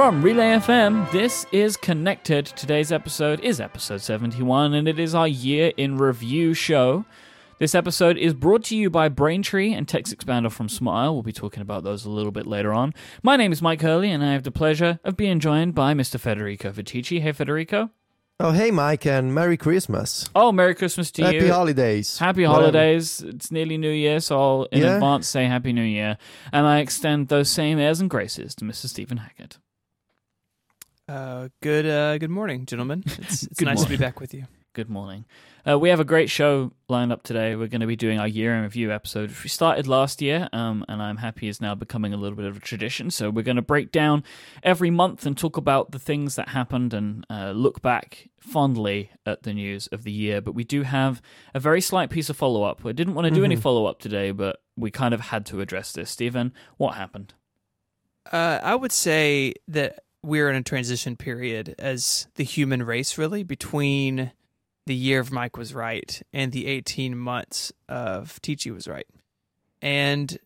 From Relay FM, this is Connected. Today's episode is episode 71, and it is our year in review show. This episode is brought to you by Braintree and TextExpander from Smile. We'll be talking about those a little bit later on. My name is Myke Hurley, and I have the pleasure of being joined by Mr. Federico Viticci. Hey, Federico. Oh, hey, Myke, and Merry Christmas. Oh, Merry Christmas to Happy you. Happy holidays. Happy Whatever. holidays. It's nearly New Year, so I'll in Yeah. advance say Happy New Year. And I extend those same airs and graces to Mr. Stephen Hackett. Uh, good uh, good morning, gentlemen. It's, it's nice to be back with you. Good morning. Uh, we have a great show lined up today. We're going to be doing our year in review episode, which we started last year, um, and I'm happy is now becoming a little bit of a tradition. So we're going to break down every month and talk about the things that happened and uh, look back fondly at the news of the year. But we do have a very slight piece of follow up. I didn't want to do any Mhm. follow up today, but we kind of had to address this. Stephen, what happened? Uh, I would say that we're in a transition period as the human race, really, between the year of Myke was right and the 18 months of Ticci was right. And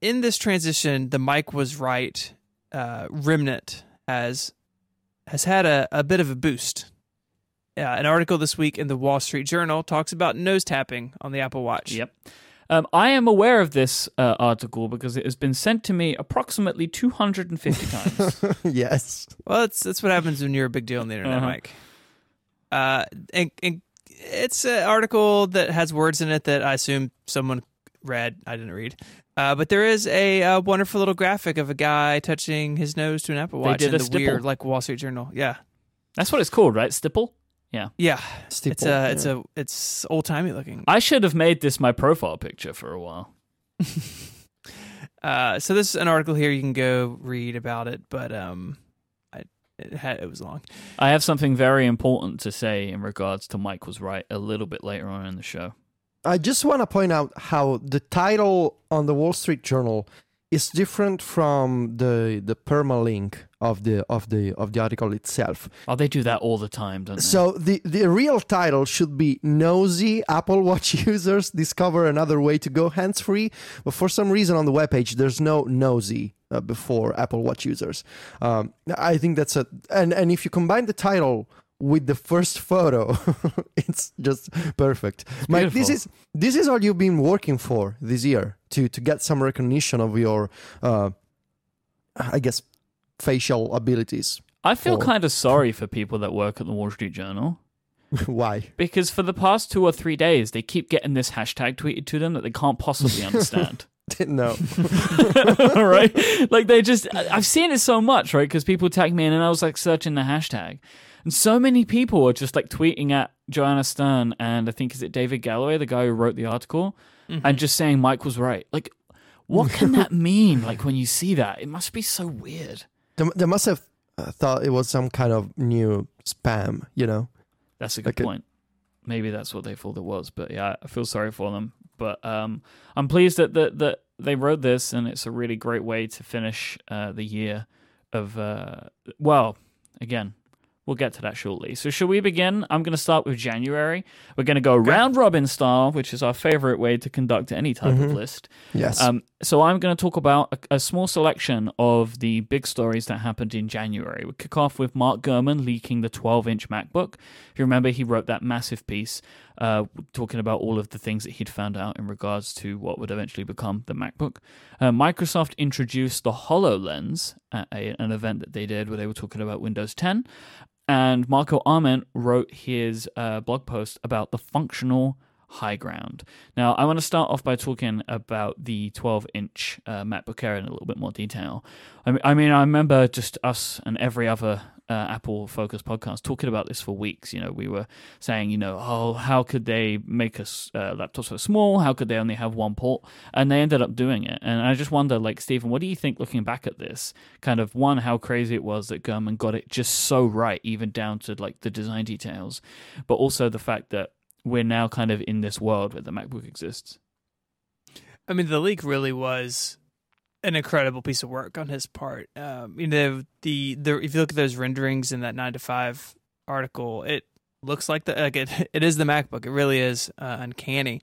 in this transition, the Myke was right uh, remnant has has had a, a bit of a boost. Uh, an article this week in the Wall Street Journal talks about nose tapping on the Apple Watch. Yep. Um, I am aware of this uh, article because it has been sent to me approximately 250 times. yes. Well, that's that's what happens when you're a big deal on the internet, Uh-huh. Myke. Uh, and, and it's an article that has words in it that I assume someone read. I didn't read. Uh, but there is a, uh wonderful little graphic of a guy touching his nose to an Apple Watch. They did in a the stipple. weird, like Wall Street Journal. Yeah, That's what it's called, right? Stipple? Yeah. It's Steeple, a it's yeah. a it's old timey looking. I should have made this my profile picture for a while. Uh, so this is an article here. You can go read about it, but um, I it had it was long. I have something very important to say in regards to Myke was right a little bit later on in the show. I just want to point out how the title on the Wall Street Journal is different from the the permalink of the of the of the article itself. Oh, they do that all the time, don't they? So the the real title should be "Nosy Apple Watch users discover another way to go hands free," but for some reason on the webpage there's no "nosy" uh, before Apple Watch users. Um, I think that's a and and if you combine the title with the first photo, it's just perfect. Myke, this is this is all you've been working for this year to to get some recognition of your, uh, I guess, facial abilities. I feel for- kind of sorry for people that work at the Wall Street Journal Why? because for the past two or three days, they keep getting this hashtag tweeted to them that they can't possibly understand. Didn't know. right? Like they just, I- I've seen it so much, right? Because people tag me in and I was like searching the hashtag. And so many people are just like tweeting at Joanna Stern and I think, is it David Galloway, the guy who wrote the article, and mm-hmm. just saying Myke was right. Like, what can that mean? Like when you see that, it must be so weird. They, they must have uh, thought it was some kind of new spam, you know? That's a good Like a- point. Maybe that's what they thought it was, but yeah, I feel sorry for them. But um, I'm pleased that, that that they wrote this, and it's a really great way to finish uh, the year of. Uh, well, again, we'll get to that shortly. So, shall we begin? I'm going to start with January. We're going to go round robin style, which is our favorite way to conduct any type of Mhm. list. Yes. Um, so I'm going to talk about a, a small selection of the big stories that happened in January. We kick off with Mark Gurman leaking the 12-inch MacBook. If you remember, he wrote that massive piece uh, talking about all of the things that he'd found out in regards to what would eventually become the MacBook. Uh, Microsoft introduced the HoloLens at a, an event that they did where they were talking about Windows 10. And Marco Arment wrote his uh, blog post about the functional high ground. Now, I want to start off by talking about the 12 inch uh, MacBook Air in a little bit more detail. I mean, I, mean, I remember just us and every other uh, Apple focused podcast talking about this for weeks. You know, we were saying, you know, oh, how could they make us uh, laptops so small? How could they only have one port? And they ended up doing it. And I just wonder, like, Stephen, what do you think looking back at this? Kind of one, how crazy it was that Gurman got it just so right, even down to like the design details, but also the fact that we're now kind of in this world where the MacBook exists. I mean, the leak really was an incredible piece of work on his part. Um, you know, the the if you look at those renderings in that nine to five article, it looks like the like it, it is the MacBook. It really is uh, uncanny,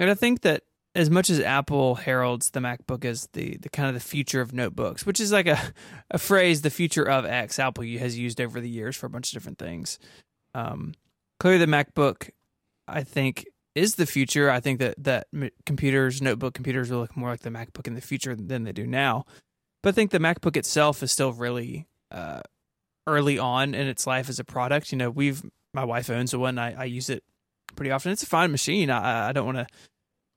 and I think that as much as Apple heralds the MacBook as the, the kind of the future of notebooks, which is like a, a phrase, the future of X, Apple has used over the years for a bunch of different things. Um, clearly, the MacBook, I think, is the future. I think that, that computers, notebook computers, will look more like the MacBook in the future than they do now. But I think the MacBook itself is still really uh, early on in its life as a product. You know, we've my wife owns one. I, I use it pretty often. It's a fine machine. I, I don't want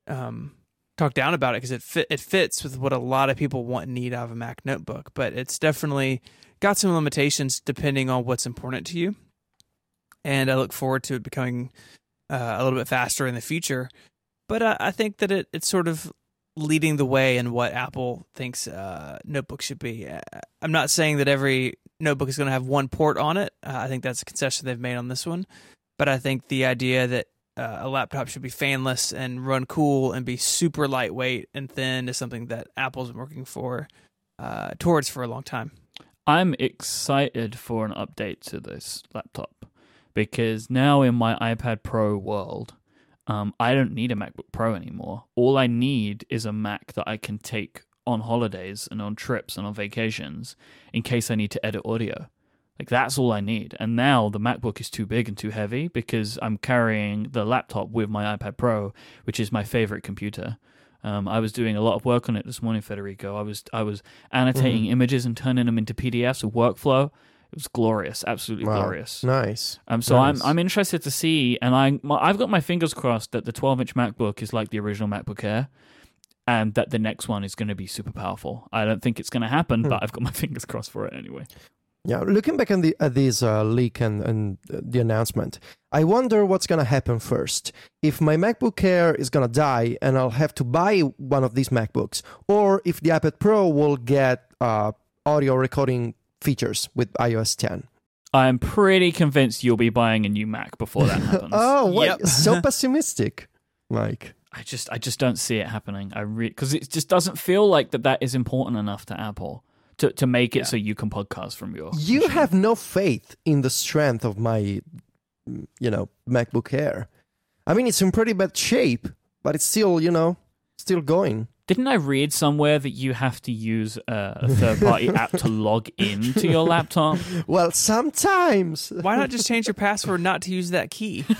to um, talk down about it because it fit, it fits with what a lot of people want and need out of a Mac notebook. But it's definitely got some limitations depending on what's important to you. And I look forward to it becoming uh, a little bit faster in the future. But uh, I think that it, it's sort of leading the way in what Apple thinks uh, notebooks should be. Uh, I'm not saying that every notebook is going to have one port on it. Uh, I think that's a concession they've made on this one. But I think the idea that uh, a laptop should be fanless and run cool and be super lightweight and thin is something that Apple's been working for towards for a long time. I'm excited for an update to this laptop because now in my iPad Pro world, um, I don't need a MacBook Pro anymore. All I need is a Mac that I can take on holidays and on trips and on vacations in case I need to edit audio. Like that's all I need. And now the MacBook is too big and too heavy because I'm carrying the laptop with my iPad Pro, which is my favorite computer. Um, I was doing a lot of work on it this morning, Federico. I was I was annotating mm-hmm. images and turning them into PDFs with workflow. It was glorious, absolutely wow. glorious. Nice. Um, so nice. I'm I'm interested to see, and I I've got my fingers crossed that the 12 inch MacBook is like the original MacBook Air, and that the next one is going to be super powerful. I don't think it's going to happen, hmm. but I've got my fingers crossed for it anyway. Yeah, looking back the, at this uh, leak and, and uh, the announcement, I wonder what's going to happen first. If my MacBook Air is going to die and I'll have to buy one of these MacBooks, or if the iPad Pro will get uh, audio recording features with iOS 10. I'm pretty convinced you'll be buying a new Mac before that happens. oh, what? Yep. so pessimistic, Myke. I just, I just don't see it happening. I because it just doesn't feel like that. That is important enough to Apple to, to make it yeah. so you can podcast from your. You machine. have no faith in the strength of my, you know, MacBook Air. I mean, it's in pretty bad shape, but it's still, you know, still going. Didn't I read somewhere that you have to use a, a third party app to log into your laptop? Well, sometimes. Why not just change your password not to use that key?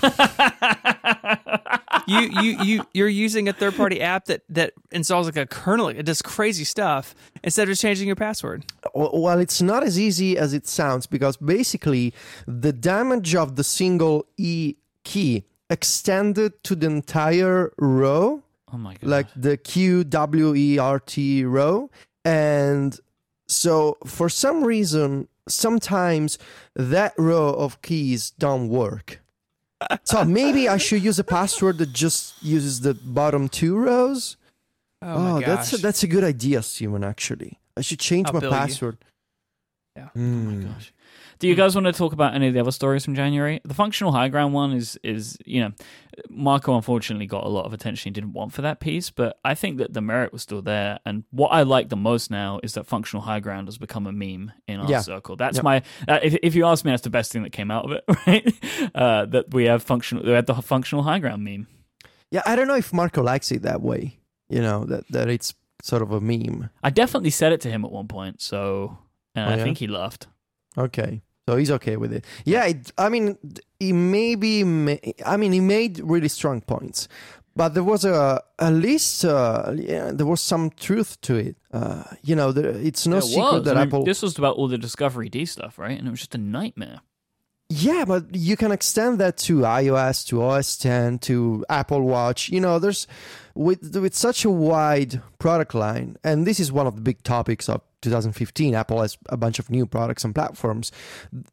you you you you're using a third party app that that installs like a kernel, it does crazy stuff instead of just changing your password. Well, it's not as easy as it sounds because basically the damage of the single E key extended to the entire row Oh my god! Like the Q W E R T row, and so for some reason, sometimes that row of keys don't work. so maybe I should use a password that just uses the bottom two rows. Oh, oh that's a, that's a good idea, Simon. Actually, I should change I'll my password. You. Yeah. Mm. Oh my gosh. Do you guys want to talk about any of the other stories from January? The functional high ground one is is you know, Marco unfortunately got a lot of attention he didn't want for that piece, but I think that the merit was still there. And what I like the most now is that functional high ground has become a meme in our yeah. circle. That's yep. my uh, if if you ask me, that's the best thing that came out of it, right? Uh, that we have functional we had the functional high ground meme. Yeah, I don't know if Marco likes it that way. You know that that it's sort of a meme. I definitely said it to him at one point, so and oh, I yeah? think he laughed. Okay. So he's okay with it. Yeah, it, I mean, he maybe, I mean, he made really strong points, but there was a at least uh, yeah, there was some truth to it. Uh, you know, there, it's no secret was. that I mean, Apple. This was about all the discoveryd stuff, right? And it was just a nightmare. Yeah, but you can extend that to iOS, to OS 10, to Apple Watch. You know, there's with with such a wide product line, and this is one of the big topics of 2015. Apple has a bunch of new products and platforms.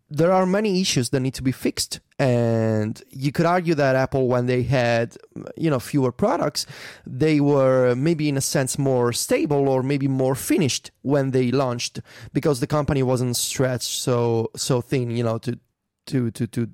There are many issues that need to be fixed, and you could argue that Apple, when they had you know fewer products, they were maybe in a sense more stable or maybe more finished when they launched because the company wasn't stretched so so thin. You know to to to to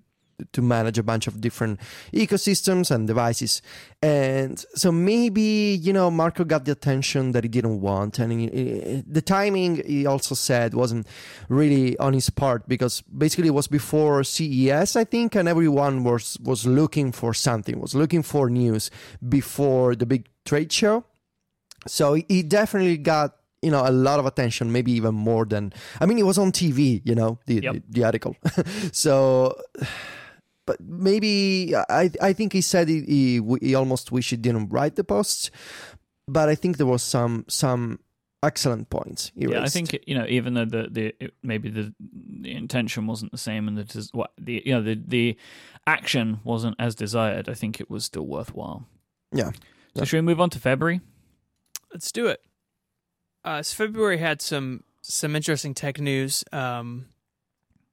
to manage a bunch of different ecosystems and devices. And so maybe you know Marco got the attention that he didn't want, and he, the timing he also said wasn't really on his part because basically it was before CES, I think, and everyone was was looking for something, was looking for news before the big trade show. So he definitely got you know a lot of attention maybe even more than i mean it was on tv you know the Yep. the, the article so but maybe i i think he said he, he he almost wish he didn't write the posts but i think there was some some excellent points he Yeah, I think you know, even though the the it, maybe the the intention wasn't the same and the des- what the you know the the action wasn't as desired, I think it was still worthwhile. Yeah. So Yeah. should we move on to February? Let's do it. Uh, so February had some some interesting tech news, um,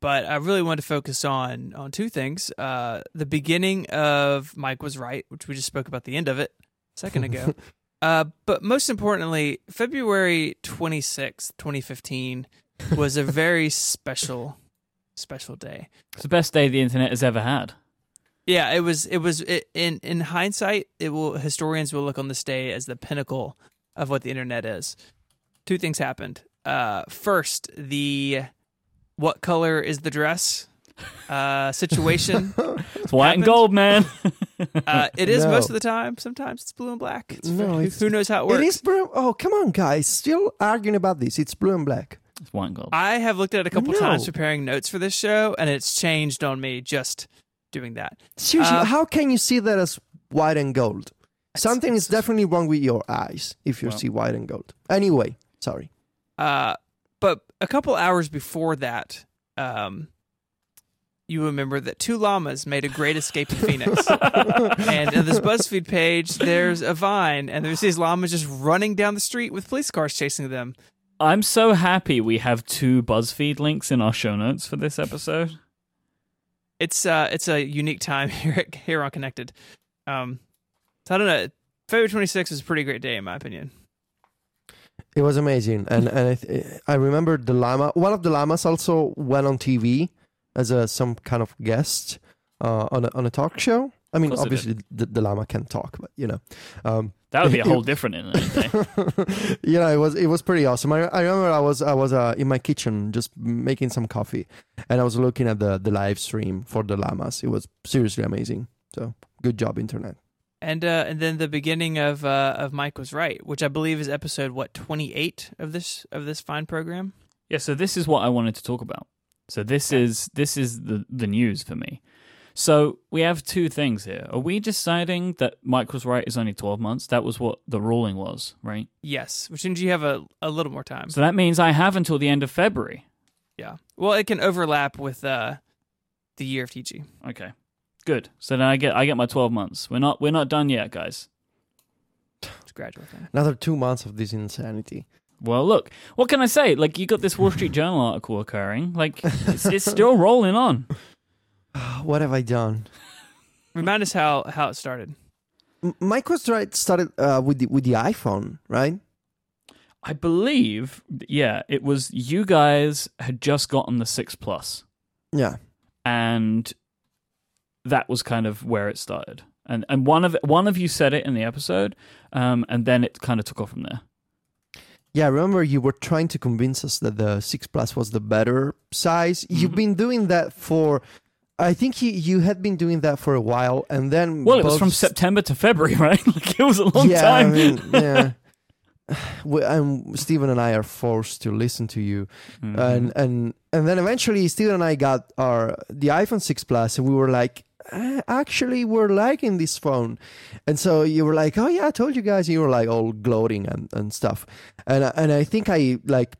but I really wanted to focus on on two things. Uh, the beginning of Myke was right, which we just spoke about the end of it a second ago. uh, but most importantly, February twenty sixth, twenty fifteen, was a very special special day. It's the best day the internet has ever had. Yeah, it was. It was. It, in in hindsight, it will historians will look on this day as the pinnacle of what the internet is. Two things happened. Uh, first, the what color is the dress uh, situation. It's white and gold, man. Uh, it is No. most of the time. Sometimes it's blue and black. It's No, who, it's- who knows how it works. it is blue oh come on guys still arguing about this it's blue and black it's white and gold. I have looked at it a couple No. times preparing notes for this show, and it's changed on me just doing that. seriously Uh, how can you see that as white and gold something is definitely wrong with your eyes if you Well. see white and gold anyway sorry Uh, but a couple hours before that, um, you remember that two llamas made a great escape to Phoenix. and in this BuzzFeed page, there's a vine, and there's these llamas just running down the street with police cars chasing them. I'm so happy we have two BuzzFeed links in our show notes for this episode. It's uh, it's a unique time here at, here on Connected. Um, so I don't know. February 26th is a pretty great day, in my opinion. It was amazing, and and I, th- I remember the llama. One of the llamas also went on TV as a some kind of guest uh, on a, on a talk show. I mean, it obviously the, the llama can talk, but you know, um, That would be a whole different internet day. you know, it was it was pretty awesome. I, I remember I was I was uh, in my kitchen just making some coffee, and I was looking at the the live stream for the llamas. It was seriously amazing. So good job, internet. And uh, and then the beginning of uh, of Myke was right, which I believe is episode what 28 of this of this fine program. Yeah, so this is what I wanted to talk about. So this is this is the the news for me. So we have two things here. Are we deciding that Myke was right is only 12 months? That was what the ruling was, right? Yes, which means you have a, a little more time. So that means I have until the end of February. yeah. Well, it can overlap with uh, the year of Ticci. Okay. Good. So then I get I get my 12 months. We're not we're not done yet, guys. It's a gradual thing. Another two months of this insanity. Well, look. What can I say? Like you got this Wall Street Journal article occurring. Like it's, it's still rolling on. What have I done? Remind us how how it started. M- Myke was right. Started uh, with the with the iPhone, right? I believe yeah, it was you guys had just gotten the 6 Plus. Yeah. and that was kind of where it started. And and one of one of you said it in the episode, um, and then it kind of took off from there. Yeah, remember you were trying to convince us that the six plus was the better size. You've Mhm. been doing that for, I think you you had been doing that for a while, and then Well, it was from September to February, right? like it was a long yeah, time. I mean, yeah. We, and Stephen and I are forced to listen to you, Mhm. and and and then eventually Stephen and I got our the iPhone six plus, and we were like. "Uh, Actually, we're liking this phone, and so you were like, "Oh yeah, I told you guys." You were like all gloating and, and stuff, and I- and I think I like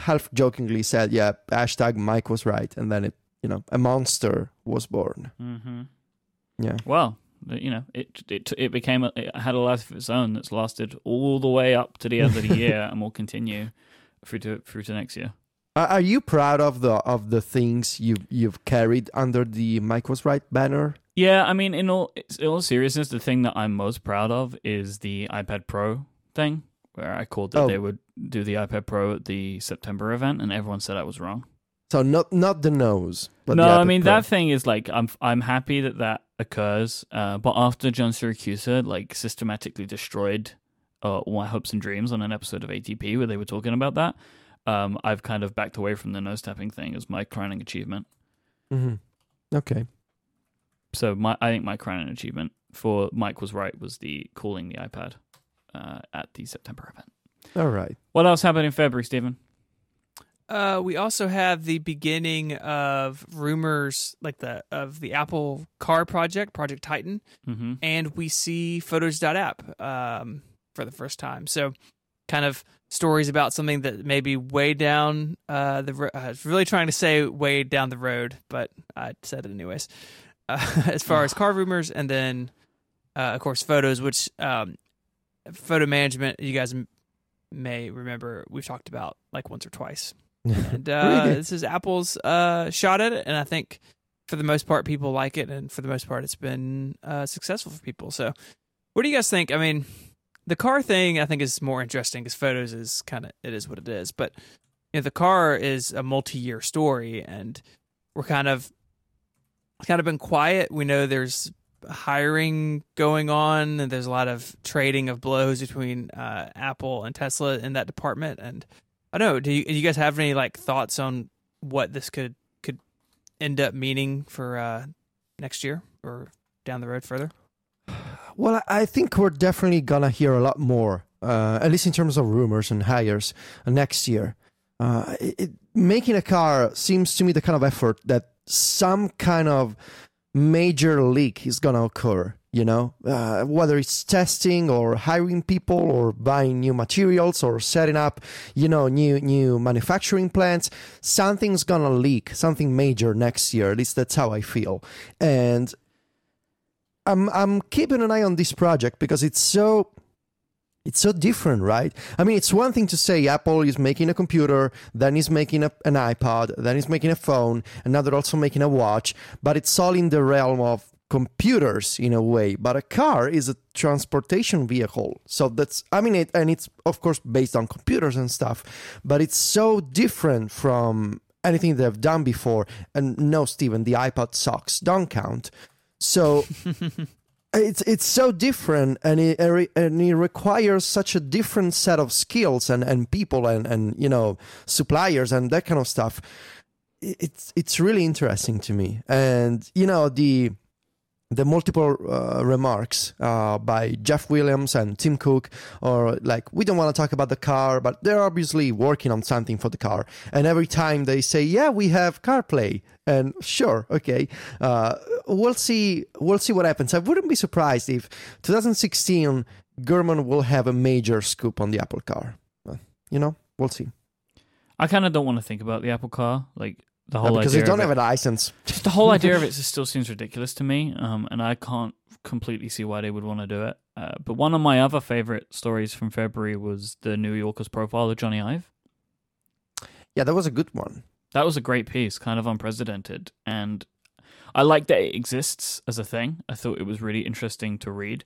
half jokingly said, "Yeah, hashtag Myke was right," and then it, you know, a monster was born. Mhm. Yeah, Well, you know, it it it became a, it had a life of its own that's lasted all the way up to the end of the year, and will continue through to through to next year. Are, you proud of the of the things you you've carried under the Myke was right banner? Yeah, I mean, in all in all seriousness, the thing that I'm most proud of is the iPad Pro thing, where I called that Oh. they would do the iPad Pro at the September event, and everyone said I was wrong. So not not the nose. But no, the I mean Pro. that thing is like I'm I'm happy that that occurs. Uh, but after John Siracusa like systematically destroyed uh, all my hopes and dreams on an episode of ATP where they were talking about that, um, I've kind of backed away from the nose tapping thing as my crowning achievement. Mm-hmm. Okay. So my I think my crowning achievement for Myke was right was the calling the iPad uh, at the September event. All right. What else happened in February, Stephen? Uh, we also have the beginning of rumors like the of the Apple Car project, Project Titan, Mm-hmm. and we see Photos.app um, for the first time. So, kind of stories about something that may be way down uh, the. was really trying to say way down the road, but I said it anyways. Uh, as far as car rumors, and then uh, of course photos, which um, photo management. You guys m- may remember we've talked about like once or twice. And uh, this is Apple's uh, shot at it, and I think for the most part people like it, and for the most part it's been uh, successful for people. So, what do you guys think? I mean, the car thing I think is more interesting because photos is kind of it is what it is, but you know, the car is a multi-year story, and we're kind of kind of been quiet. We know there's hiring going on, and there's a lot of trading of blows between uh, Apple and Tesla in that department. And I don't know. Do you, do you guys have any like thoughts on what this could could end up meaning for uh, next year or down the road further? Well, I think we're definitely gonna hear a lot more, uh, at least in terms of rumors and hires uh, next year. Uh, it- making a car seems to me the kind of effort that some kind of major leak is gonna occur. You know, uh, whether it's testing or hiring people or buying new materials or setting up, you know, new new manufacturing plants, something's gonna leak, something major next year. At least that's how I feel, and I'm I'm keeping an eye on this project because it's so it's so different, right? I mean, it's one thing to say Apple is making a computer, then he's making a, an iPod, then he's making a phone, and now they're also making a watch, but it's all in the realm of computers in a way. But a car is a transportation vehicle. So that's, I mean, it, and it's of course based on computers and stuff, but it's so different from anything they've done before. And no, Stephen, the iPod sucks. Don't count. So it's it's so different and it and it requires such a different set of skills and, and people and, and you know suppliers and that kind of stuff. It's it's really interesting to me. And you know the the multiple uh, remarks uh, by Jeff Williams and Tim Cook, or like, we don't want to talk about the car, but they're obviously working on something for the car. And every time they say, "Yeah, we have CarPlay," and sure, okay, uh, we'll see, we'll see what happens. I wouldn't be surprised if 2016 Gurman will have a major scoop on the Apple car. Uh, you know, we'll see. I kind of don't want to think about the Apple car, like the whole because idea. they don't of have it. a license. Just the whole idea of it still seems ridiculous to me, um, and I can't completely see why they would want to do it. Uh, but one of my other favorite stories from February was the New Yorker's profile of Jony Ive. Yeah, that was a good one. That was a great piece, kind of unprecedented, and I like that it exists as a thing. I thought it was really interesting to read.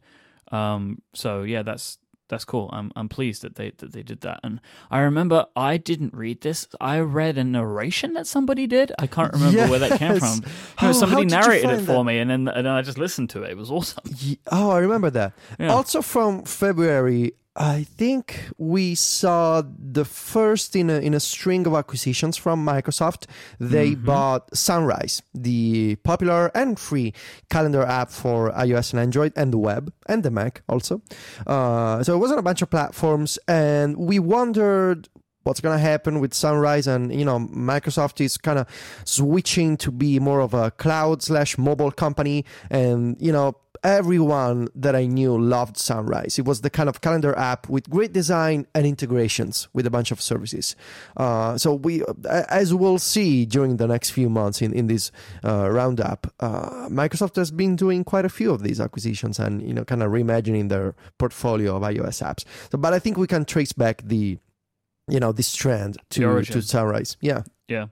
Um, so yeah, that's that's cool. I'm I'm pleased that they that they did that. And I remember I didn't read this. I read a narration that somebody did. I can't remember where that came Yes. from. No, oh, somebody how did you narrated it for that? me, and then and I just listened to it. It was awesome. Oh, I remember that. Yeah. Also from February, I think we saw the first in a, in a string of acquisitions from Microsoft. They Mhm. bought Sunrise, the popular and free calendar app for iOS and Android and the web and the Mac also. Uh, so it was on a bunch of platforms, and we wondered what's going to happen with Sunrise and you know Microsoft is kind of switching to be more of a cloud slash mobile company and you know everyone that I knew loved Sunrise. It was the kind of calendar app with great design and integrations with a bunch of services. Uh, so we, uh, as we'll see during the next few months in in this uh, roundup, uh, Microsoft has been doing quite a few of these acquisitions and you know kind of reimagining their portfolio of iOS apps. So, but I think we can trace back the you know this trend to to. Sunrise. Yeah. Yeah.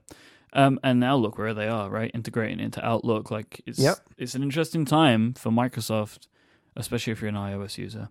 Um, and now look where they are, right? Integrating into Outlook. Like it's Yep. it's an interesting time for Microsoft, especially if you're an iOS user.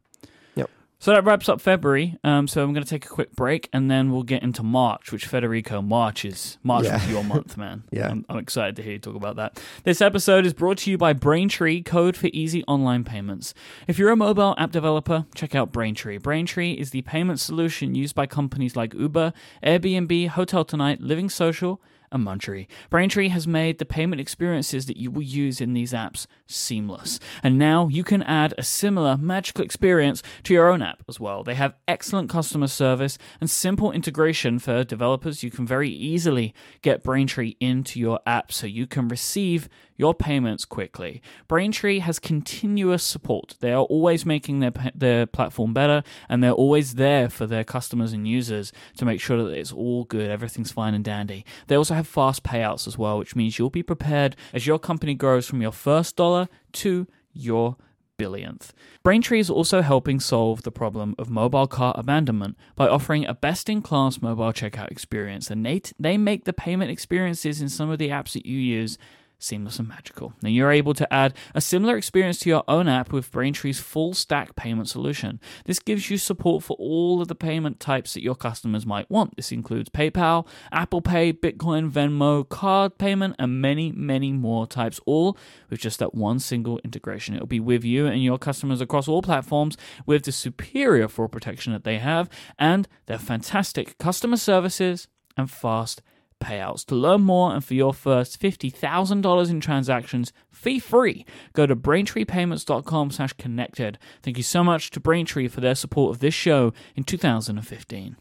Yep. So that wraps up February. Um, so I'm going to take a quick break, and then we'll get into March, which Federico March is March Yeah. was your month, man. Yeah. I'm, I'm excited to hear you talk about that. This episode is brought to you by Braintree, code for easy online payments. If you're a mobile app developer, check out Braintree. Braintree is the payment solution used by companies like Uber, Airbnb, Hotel Tonight, Living Social, and Munchery. Braintree has made the payment experiences that you will use in these apps seamless. And now you can add a similar magical experience to your own app as well. They have excellent customer service and simple integration for developers. You can very easily get Braintree into your app so you can receive your payments quickly. Braintree has continuous support. They are always making their their platform better and they're always there for their customers and users to make sure that it's all good, everything's fine and dandy. They also have fast payouts as well, which means you'll be prepared as your company grows from your first dollar to your billionth. Braintree is also helping solve the problem of mobile cart abandonment by offering a best-in-class mobile checkout experience. And they, they make the payment experiences in some of the apps that you use seamless and magical. Now you're able to add a similar experience to your own app with Braintree's full stack payment solution. This gives you support for all of the payment types that your customers might want. This includes PayPal, Apple Pay, Bitcoin, Venmo, card payment, and many, many more types, all with just that one single integration. It'll be with you and your customers across all platforms with the superior fraud protection that they have and their fantastic customer services and fast payouts. To learn more and for your first $50,000 in transactions fee-free, go to braintreepayments.com slash connected. Thank you so much to Braintree for their support of this show in 2015.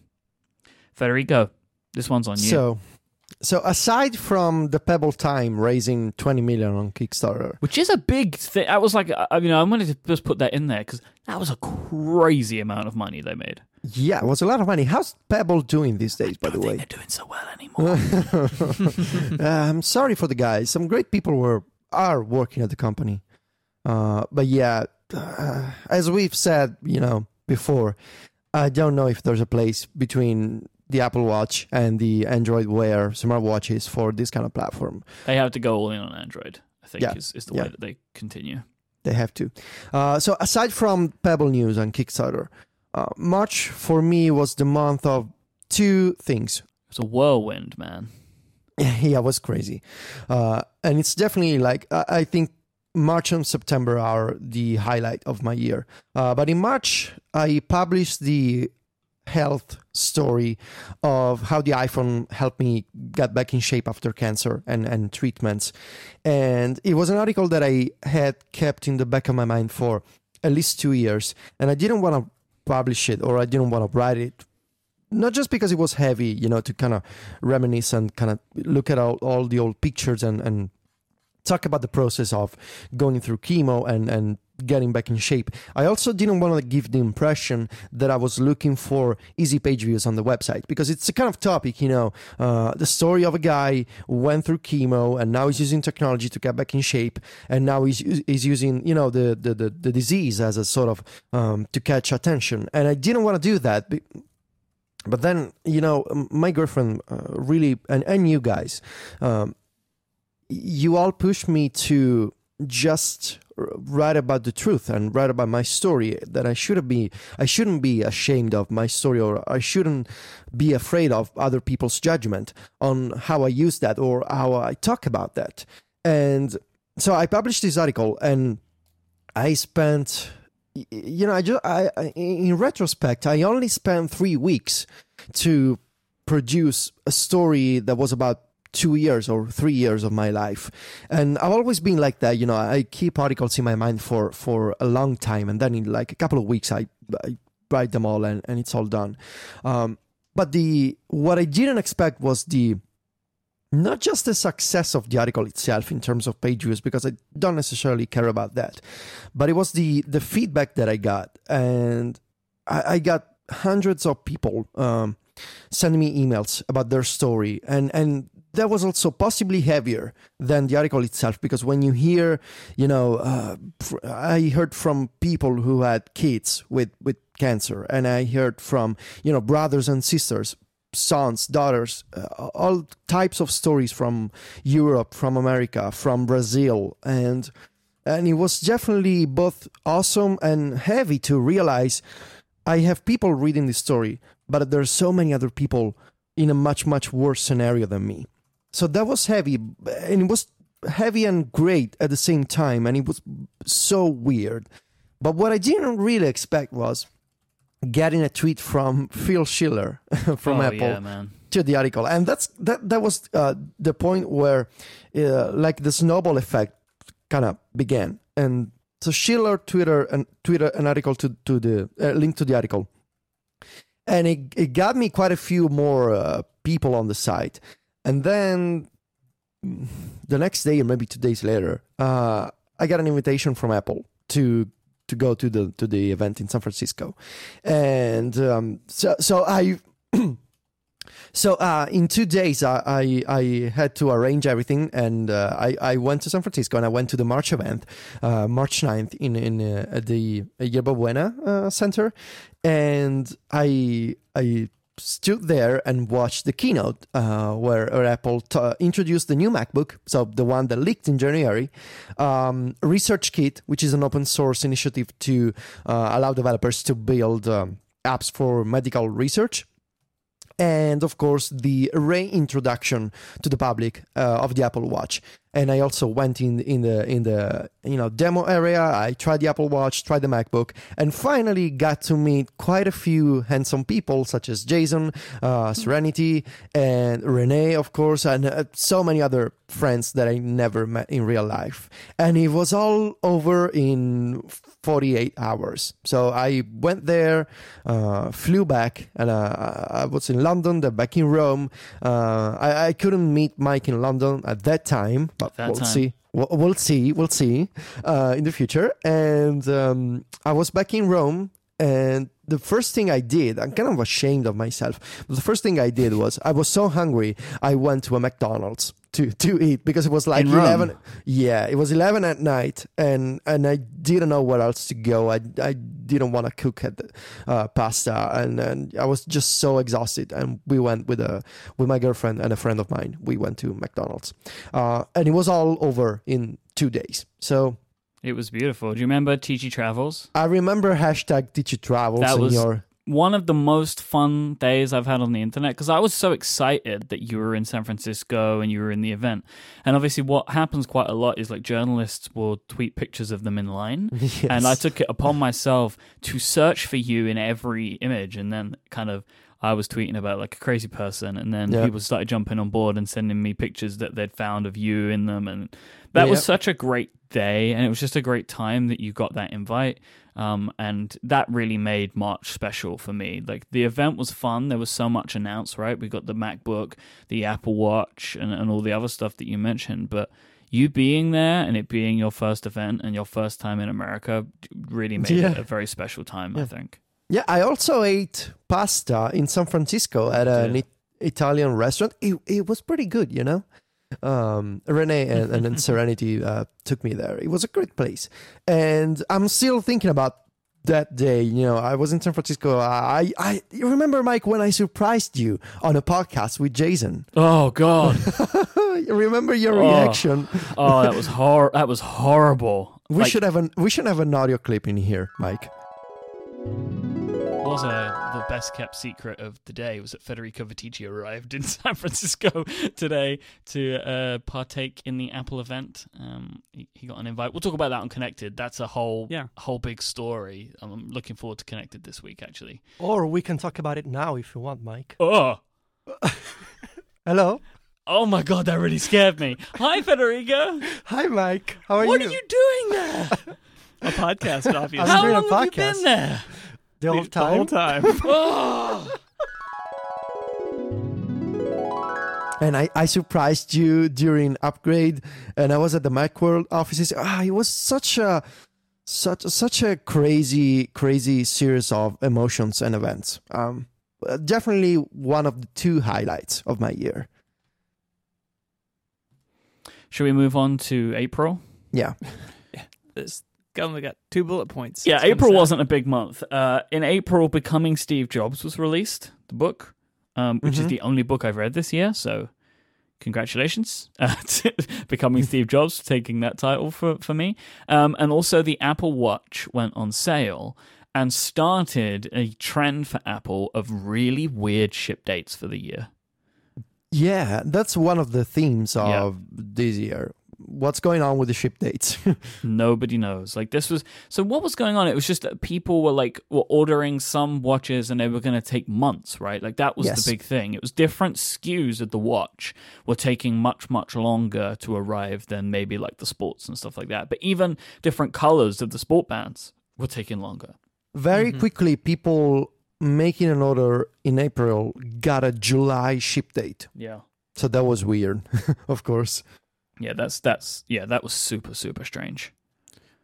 Federico, this one's on you. So, so aside from the Pebble Time raising 20 million on Kickstarter, which is a big thing. I was like, I mean, I wanted to just put that in there because that was a crazy amount of money they made. Yeah, it was a lot of money. How's Pebble doing these days, by I the don't way? think they're doing so well anymore. uh, I'm sorry for the guys. Some great people were are working at the company, uh, but yeah, uh, as we've said, you know, before, I don't know if there's a place between the Apple Watch and the Android Wear smartwatches for this kind of platform. they have to go all in on Android. I think Yeah, is, is the yeah. way that they continue. They have to. Uh, so aside from Pebble News and Kickstarter, uh, March for me was the month of two things. It's a whirlwind, man. yeah, it was crazy. Uh, and it's definitely like, I, I think March and September are the highlight of my year. Uh, but in March, I published the health story of how the iPhone helped me get back in shape after cancer and, and treatments. And it was an article that I had kept in the back of my mind for at least two years. And I didn't want to publish it or I didn't want to write it. Not just because it was heavy, you know, to kind of reminisce and kind of look at all, all the old pictures and, and talk about the process of going through chemo and, and getting back in shape. I also didn't want to give the impression that I was looking for easy page views on the website because it's a kind of topic, you know, uh, the story of a guy who went through chemo and now he's using technology to get back in shape and now he's, he's using, you know, the, the, the, the disease as a sort of um, to catch attention. And I didn't want to do that. be- but then you know my girlfriend uh, really and, and you guys um, you all pushed me to just write about the truth and write about my story that i should be i shouldn't be ashamed of my story or i shouldn't be afraid of other people's judgment on how i use that or how i talk about that. And so i published this article and i spent you know i just I, I in retrospect i only spent three weeks to produce a story that was about two years or three years of my life. And i've always been like that you know i keep articles in my mind for for a long time and then in like a couple of weeks i, I write them all and, and it's all done. Um, but the what i didn't expect was the not just the success of the article itself in terms of page views because i don't necessarily care about that but it was the the feedback that i got and i, I got hundreds of people um, sending me emails about their story. And and that was also possibly heavier than the article itself because when you hear you know uh, i heard from people who had kids with with cancer and i heard from you know brothers and sisters sons daughters uh, all types of stories from europe from america from brazil. And and it was definitely both awesome and heavy to realize I have people reading this story, but there's so many other people in a much much worse scenario than me. So that was heavy, and it was heavy and great at the same time, and it was so weird. But what I didn't really expect was getting a tweet from Phil Schiller from oh, Apple yeah, to the article, and that's that. That was uh, the point where, uh, like, the snowball effect kind of began, and so Schiller Twitter and Twitter an article to to the uh, link to the article, and it it got me quite a few more uh, people on the site, and then the next day or maybe two days later, uh, I got an invitation from Apple to to go to the to the event in San Francisco, and um, so so I. So uh, in two days, I, I, I had to arrange everything, and uh, I I went to San Francisco and I went to the March event, uh, March 9th in in uh, at the Yerba Buena uh, Center, and I I stood there and watched the keynote uh, where, where Apple t- introduced the new MacBook, so the one that leaked in January, um, ResearchKit, which is an open source initiative to allow developers to build um, apps for medical research. And of course, the reintroduction to the public uh, of the Apple Watch. And I also went in in the in the you know demo area. I tried the Apple Watch, tried the MacBook, and finally got to meet quite a few handsome people, such as Jason, uh, Serenity, and Rene, of course, and uh, so many other friends that I never met in real life. And it was all over in 48 hours. So I went there, uh, flew back, and uh, I was in London, then back in Rome. Uh, I, I couldn't meet Myke in London at that time, but That we'll time. see. We'll, we'll see. We'll see uh, in the future. And um, I was back in Rome, and the first thing I did, I'm kind of ashamed of myself. But the first thing I did was I was so hungry, I went to a McDonald's to to eat because it was like In Rome? 11 yeah it was 11 at night and and i didn't know where else to go i i didn't want to cook at the, uh, pasta and and i was just so exhausted and we went with a with my girlfriend and a friend of mine we went to mcdonald's uh, and it was all over in two days so It was beautiful. Do you remember Ticci Travels? i remember hashtag Ticci travels That was- your One of the most fun days I've had on the internet because I was so excited that you were in San Francisco and you were in the event. And obviously, what happens quite a lot is like journalists will tweet pictures of them in line. yes. And I took it upon myself to search for you in every image and then kind of. I was tweeting about like a crazy person, and then Yeah. people started jumping on board and sending me pictures that they'd found of you in them, and that was such a great day, and it was just a great time that you got that invite. Um, and that really made March special for me. Like the event was fun. There was so much announced, right? We got the MacBook, the Apple Watch, and, and all the other stuff that you mentioned. But you being there and it being your first event and your first time in America really made it a very special time, I think. Yeah, I also ate pasta in San Francisco at an Italian restaurant. It, it was pretty good, you know. Um, Rene and, and then Serenity uh, took me there. It was a great place, and I'm still thinking about that day. You know, I was in San Francisco. I, I, you remember Myke when I surprised you on a podcast with Jason. Oh God! Remember your Oh. reaction? oh, that was hor- That was horrible. We Like, should have an we should have an audio clip in here, Myke. Was uh, the best kept secret of the day was that Federico Viticci arrived in San Francisco today to uh, partake in the Apple event. Um, he, he got an invite. We'll talk about that on Connected. That's a whole Yeah. whole big story. I'm looking forward to Connected this week. Actually. Or we can talk about it now if you want, Myke. Oh. Hello. Oh my god, that really scared me. Hi, Federico. Hi, Myke. How are what you? What are you doing there? A podcast, obviously. I'm How doing a long have you been there? The whole The time? whole time. And I, I surprised you during upgrade and i was at the macworld offices ah it was such a such such a crazy crazy series of emotions and events um definitely one of the two highlights of my year Should we move on to April? yeah This only got two bullet points. Yeah, It's April wasn't a big month. Uh, in April, Becoming Steve Jobs was released, the book, um, which is Mhm. the only book I've read this year. So, congratulations, uh, to Becoming Steve Jobs, taking that title for, for me. Um, and also, the Apple Watch went on sale. and started a trend for Apple of really weird ship dates for the year. Yeah, that's one of the themes of Yeah. this year. What's going on with the ship dates? Nobody knows. Like this was so. What was going on? It was just that people were like were ordering some watches, and they were going to take months, right? Like that was Yes. the big thing. It was different SKUs of the watch were taking much much longer to arrive than maybe like the sports and stuff like that. But even different colors of the sport bands were taking longer. Very Mhm. quickly, people making an order in April got a July ship date. Yeah. So that was weird, of course. Yeah, that's that's yeah, that was super super strange.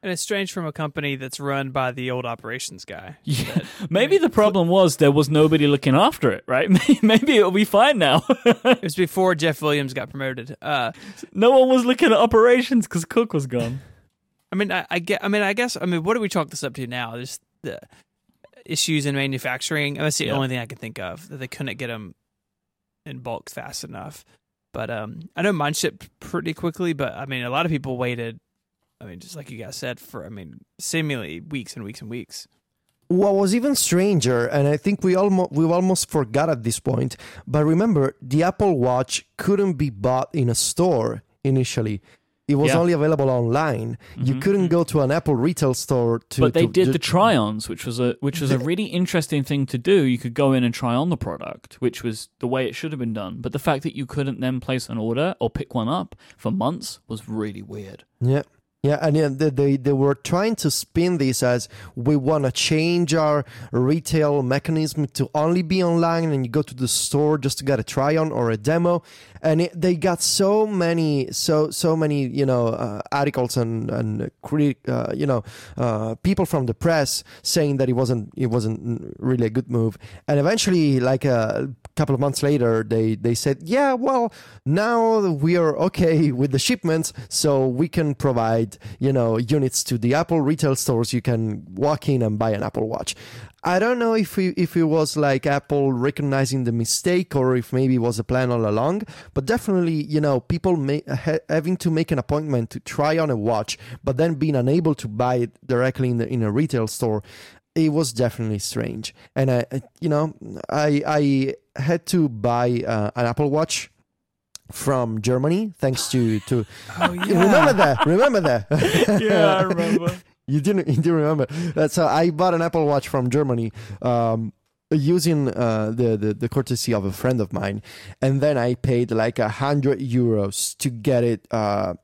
And it's strange from a company that's run by the old operations guy. Yeah, maybe the problem was there was nobody looking after it, right? Maybe it'll be fine now. It was before Jeff Williams got promoted. Uh, no one was looking at operations because Cook was gone. I mean, I, I get. I mean, I guess. I mean, what do we chalk this up to now? There's the issues in manufacturing. That's the Yeah. only thing I can think of that they couldn't get them in bulk fast enough. But um, I know mine shipped pretty quickly. But I mean, a lot of people waited. I mean, just like you guys said, for I mean, seemingly weeks and weeks and weeks. What was even stranger, and I think we almost we almost forgot at this point, but remember the Apple Watch couldn't be bought in a store initially. It was Yeah. only available online. You Mhm. couldn't go to an Apple retail store to. but they to- did to- the try-ons, which was a which was a really interesting thing to do. You could go in and try on the product, which was the way it should have been done. But the fact that you couldn't then place an order or pick one up for months was really weird. Yeah. Yeah, and they, they were trying to spin this as we want to change our retail mechanism to only be online, and you go to the store just to get a try on or a demo, and it, they got so many so so many you know uh, articles and and uh, you know uh, people from the press saying that it wasn't it wasn't really a good move, and eventually like a couple of months later they they said yeah well now we are okay with the shipments so we can provide you know units to the apple retail stores. You can walk in and buy an apple watch. I don't know if we, if it was like apple recognizing the mistake or if maybe it was a plan all along but definitely you know people may, ha- having to make an appointment to try on a watch but then being unable to buy it directly in the in a retail store it was definitely strange. And i you know i i had to buy uh, an apple watch from germany thanks to to Oh you remember that remember that. Yeah, I remember. you didn't you didn't remember. That's how i bought an apple watch from germany um using uh, the, the the courtesy of a friend of mine. And then i paid like a hundred euros to get it uh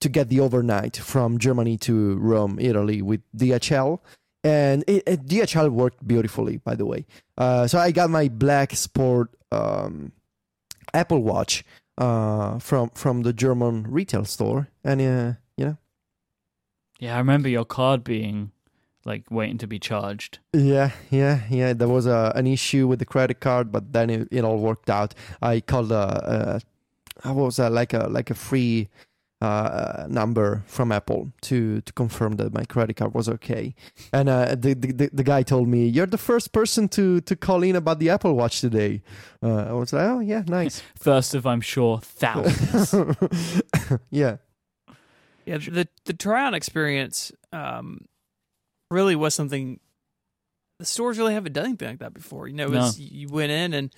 to get the overnight from germany to rome italy with dhl and it, it, dhl worked beautifully by the way uh so i got my black sport um apple watch uh from from the german retail store and uh you know Yeah, I remember your card being like waiting to be charged. Yeah, yeah, yeah. There was a, an issue with the credit card, but then it, it all worked out. I called a, a what was like a like a free uh, number from Apple to to confirm that my credit card was okay. And uh, the, the the the guy told me, "You're the first person to to call in about the Apple Watch today." Uh, I was like, "Oh yeah, nice." First of, I'm sure, thousands. yeah, Yeah, the the try on experience um, really was something the stores really haven't done anything like that before. You know, No. was, you went in and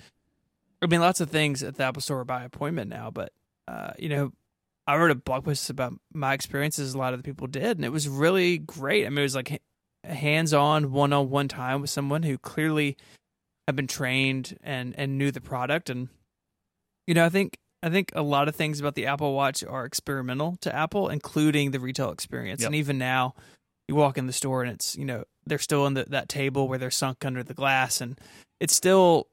I mean, lots of things at the Apple Store are by appointment now, but uh, you know, I wrote a blog post about my experiences. A lot of the people did, and it was really great. I mean, it was like hands on, one on one time with someone who clearly had been trained and and knew the product. And you know, I think I think a lot of things about the Apple Watch are experimental to Apple, including the retail experience. Yep. And even now, you walk in the store and it's you know they're still in the, that table where they're sunk under the glass, and it's still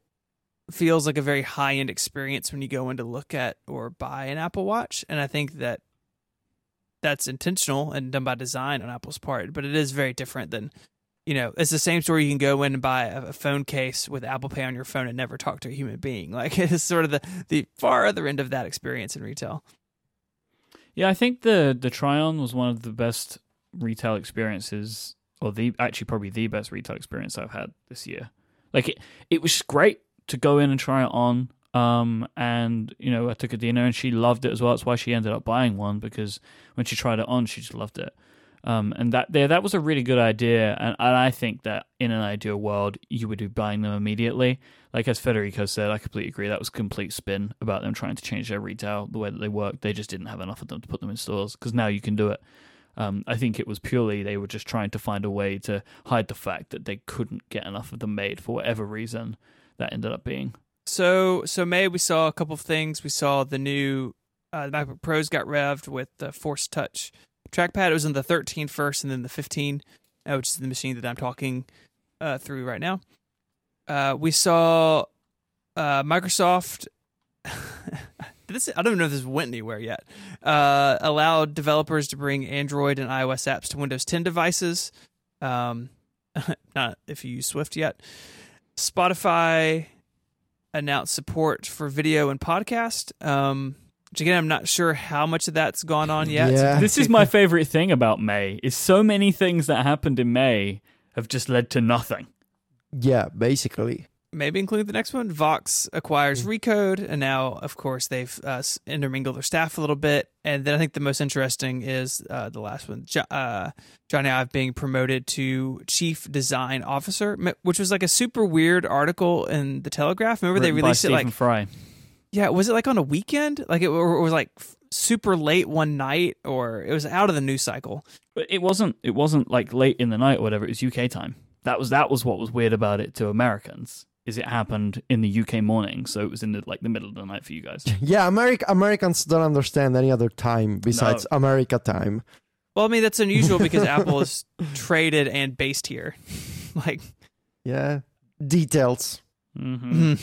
feels like a very high end experience when you go in to look at or buy an Apple Watch. And I think that that's intentional and done by design on Apple's part, but it is very different than. You know, it's the same store you can go in and buy a a phone case with Apple Pay on your phone and never talk to a human being. Like it's sort of the, the far other end of that experience in retail. Yeah, I think the the try on was one of the best retail experiences, or the actually probably the best retail experience I've had this year. Like it, it was great to go in and try it on. Um, and you know, I took Adina and she loved it as well. That's why she ended up buying one because when she tried it on, she just loved it. Um, and that there, that was a really good idea, and, and I think that in an ideal world, you would be buying them immediately. Like as Federico said, I completely agree. That was complete spin about them trying to change their retail, the way that they work. They just didn't have enough of them to put them in stores because now you can do it. Um, I think it was purely they were just trying to find a way to hide the fact that they couldn't get enough of them made for whatever reason that ended up being. So so May we saw a couple of things. We saw the new uh, the MacBook Pros got revved with the Force Touch trackpad. It was in the 13 first, and then the 15, uh, which is the machine that I'm talking uh, through right now. Uh, we saw uh, Microsoft. this I don't know if this went anywhere yet. Uh, allowed developers to bring Android and iOS apps to Windows 10 devices. Um, not if you use Swift yet. Spotify announced support for video and podcast. Um, which again, I'm not sure how much of that's gone on yet. Yeah. This is my favorite thing about May. Is so many things that happened in May have just led to nothing. Yeah, basically. Maybe include the next one. Vox acquires Recode, and now, of course, they've uh, intermingled their staff a little bit. And then I think the most interesting is uh, the last one, jo- uh, Jony Ive being promoted to chief design officer, which was like a super weird article in the Telegraph. Remember they Written by released it like Fry. yeah, was it like on a weekend? Like it, or it was like super late one night, or it was out of the news cycle. But it wasn't. It wasn't like late in the night or whatever. It was UK time. That was that was what was weird about it to Americans. Is it happened in the UK morning, so it was in the like the middle of the night for you guys. Yeah, America Americans don't understand any other time besides America time. Well, I mean that's unusual because Apple is traded and based here. like Yeah. Details. hmm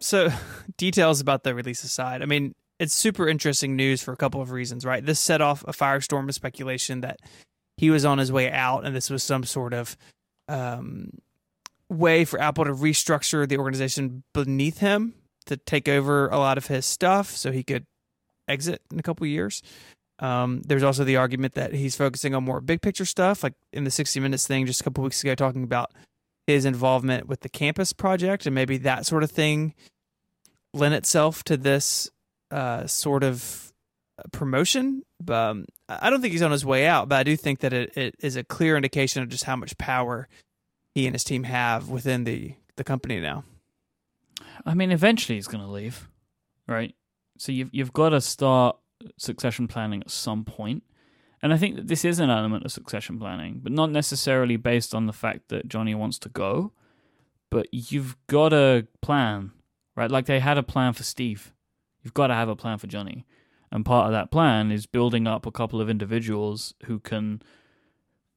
so details about the release aside i mean it's super interesting news for a couple of reasons right this set off a firestorm of speculation that he was on his way out and this was some sort of um, way for apple to restructure the organization beneath him to take over a lot of his stuff so he could exit in a couple years um, there's also the argument that he's focusing on more big picture stuff like in the 60 minutes thing just a couple weeks ago talking about his involvement with the campus project and maybe that sort of thing lend itself to this uh, sort of promotion. Um, I don't think he's on his way out, but I do think that it, it is a clear indication of just how much power he and his team have within the, the company now. I mean, eventually he's going to leave, right? So you've you've got to start succession planning at some point. And I think that this is an element of succession planning, but not necessarily based on the fact that Jony wants to go. But you've got a plan, right? Like they had a plan for Steve. You've got to have a plan for Jony. And part of that plan is building up a couple of individuals who can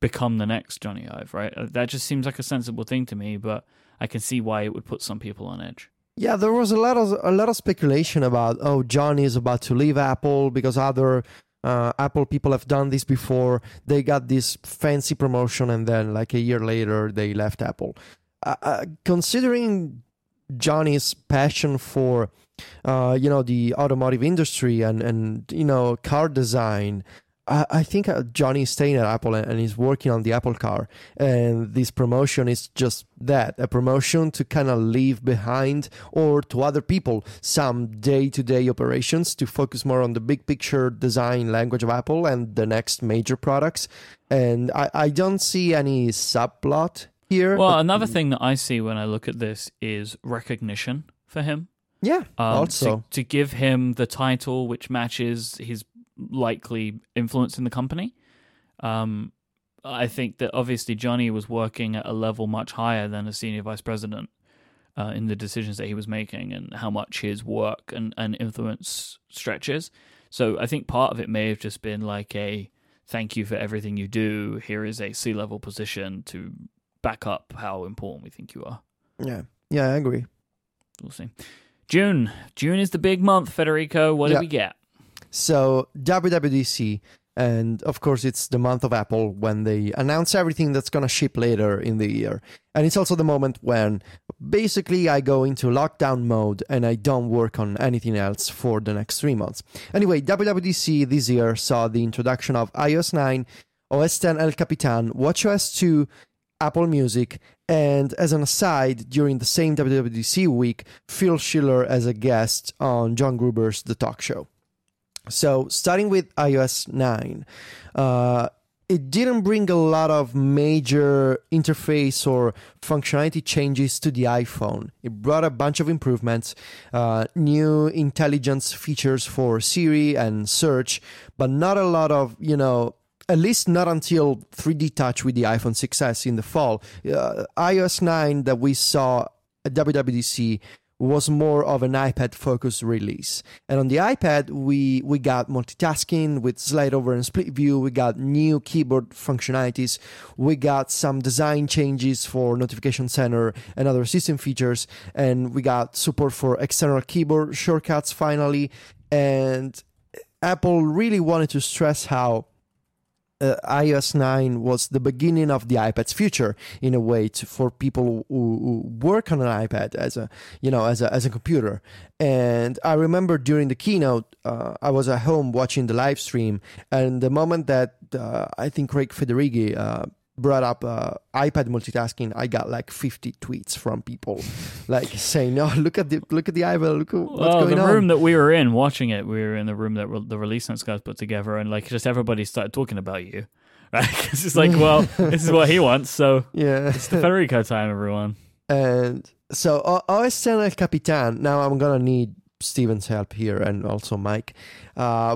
become the next Jony Ive, right? Uh, That just seems like a sensible thing to me, but I can see why it would put some people on edge. Yeah, there was a lot of a lot of speculation about oh Johnny is about to leave Apple because other uh, Apple people have done this before. They got this fancy promotion and then like a year later they left Apple. Uh, uh, considering Jony's passion for uh, you know the automotive industry and and you know car design. I, I think uh, Jony is staying at Apple and, and he's working on the Apple car, and this promotion is just that a promotion to kind of leave behind or to other people some day to day operations to focus more on the big picture design language of Apple and the next major products. And I, I don't see any subplot here. Well, but- another thing that I see when I look at this is recognition for him. yeah, Um, also. to, to give him the title which matches his likely influencing the company. Um, I think that obviously Jony was working at a level much higher than a senior vice president uh, in the decisions that he was making and how much his work and, and influence stretches. So I think part of it may have just been like a thank you for everything you do. Here is a C level position to back up how important we think you are. Yeah, yeah, I agree. We'll see. June. June is the big month, Federico. What Yeah. do we get? So WWDC, and of course it's the month of Apple when they announce everything that's gonna ship later in the year, and it's also the moment when basically I go into lockdown mode and I don't work on anything else for the next three months. Anyway, WWDC this year saw the introduction of iOS 9, OS 10 El Capitan, WatchOS 2, Apple Music, and as an aside, during the same WWDC week, Phil Schiller as a guest on John Gruber's The Talk Show. So, starting with iOS 9, uh, it didn't bring a lot of major interface or functionality changes to the iPhone. It brought a bunch of improvements, uh, new intelligence features for Siri and search, but not a lot of, you know, at least not until 3D Touch with the iPhone 6s in the fall. Uh, iOS 9 that we saw at WWDC was more of an iPad focused release. And on the iPad, we we got multitasking with slide over and split view. We got new keyboard functionalities. We got some design changes for notification center and other system features. And we got support for external keyboard shortcuts finally. And Apple really wanted to stress how uh, iOS 9 was the beginning of the iPad's future in a way to, for people who, who, work on an iPad as a you know as a as a computer. And I remember during the keynote, uh, I was at home watching the live stream, and the moment that uh, I think Craig Federighi uh, brought up uh, iPad multitasking, I got like 50 tweets from people like saying, "No, look at the look at the iPad, look what's well, going the on." room that we were in watching it, we were in the room that re- the release notes guys put together, and like just everybody started talking about you. Right? 'Cause it's like, well, this is what he wants, so yeah, it's the Federico time, everyone. And so O- OS 10 El Capitan, now I'm gonna need Stephen's help here and also Myke. Uh,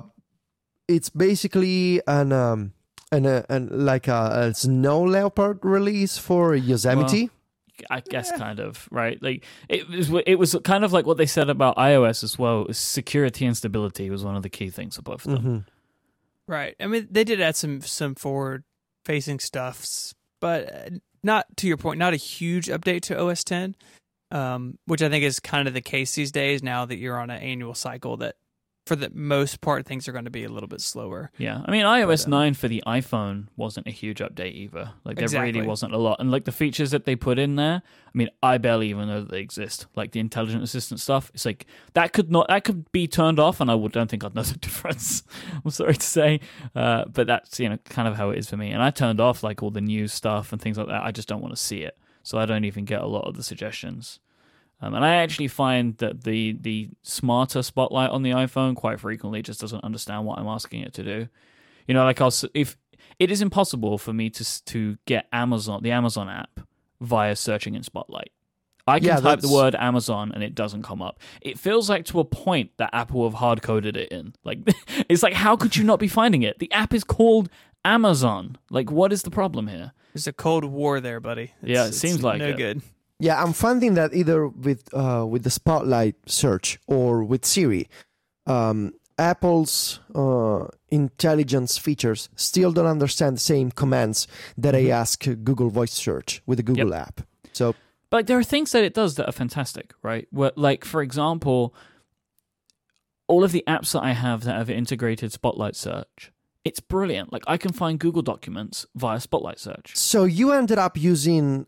it's basically an um an, uh, an like a, a snow leopard release for Yosemite. I guess kind of right. Like it was, it was kind of like what they said about iOS as well. Security and stability was one of the key things of both of them. hmm Right. I mean, they did add some some forward facing stuffs, but uh, not to your point, not a huge update to OS 10, um, which I think is kind of the case these days. Now that you're on an annual cycle, that for the most part things are going to be a little bit slower. Yeah, I mean iOS But, um, nine for the iPhone wasn't a huge update either. Like there Exactly. really wasn't a lot, and like the features that they put in there, I mean I barely even know that they exist. Like the intelligent assistant stuff, it's like that could not that could be turned off, and I would don't think I'd know the difference. I'm sorry to say, uh, but that's you know kind of how it is for me. And I turned off like all the news stuff and things like that. I just don't want to see it, so I don't even get a lot of the suggestions. Um, and I actually find that the the smarter spotlight on the iPhone quite frequently just doesn't understand what I'm asking it to do. You know, like I'll if it is impossible for me to to get Amazon the Amazon app via searching in Spotlight. I can Yeah, type the word Amazon and it doesn't come up. It feels like to a point that Apple have hard coded it in. Like it's like how could you not be finding it? The app is called Amazon. Like what is the problem here? There's a cold war there, buddy. Yeah, it seems like no it. good. Yeah, I'm finding that either with uh, with the Spotlight search or with Siri, um, Apple's uh, intelligence features still don't understand the same commands that I ask Google Voice Search with the Google app. So But there are things that it does that are fantastic, right? Where, like for example, all of the apps that I have that have integrated Spotlight search, it's brilliant. Like I can find Google documents via Spotlight search. so you ended up using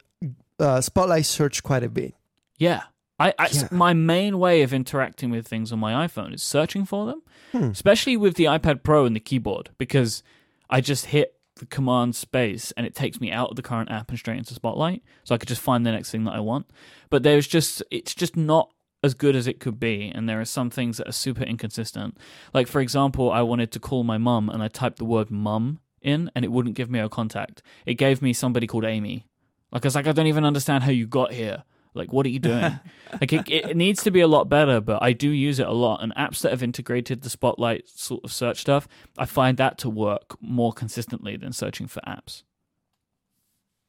uh, Spotlight Search quite a bit. Yeah. I, I Yeah. my main way of interacting with things on my iPhone is searching for them, Hmm. especially with the iPad Pro and the keyboard because I just hit the command space and it takes me out of the current app and straight into Spotlight, so I could just find the next thing that I want. But there's just it's just not as good as it could be, and there are some things that are super inconsistent. Like for example, I wanted to call my mum and I typed the word mum in and it wouldn't give me a contact. It gave me somebody called Amy. Like I was like, I don't even understand how you got here. Like, what are you doing? like, it, it needs to be a lot better, but I do use it a lot. And apps that have integrated the Spotlight sort of search stuff, I find that to work more consistently than searching for apps.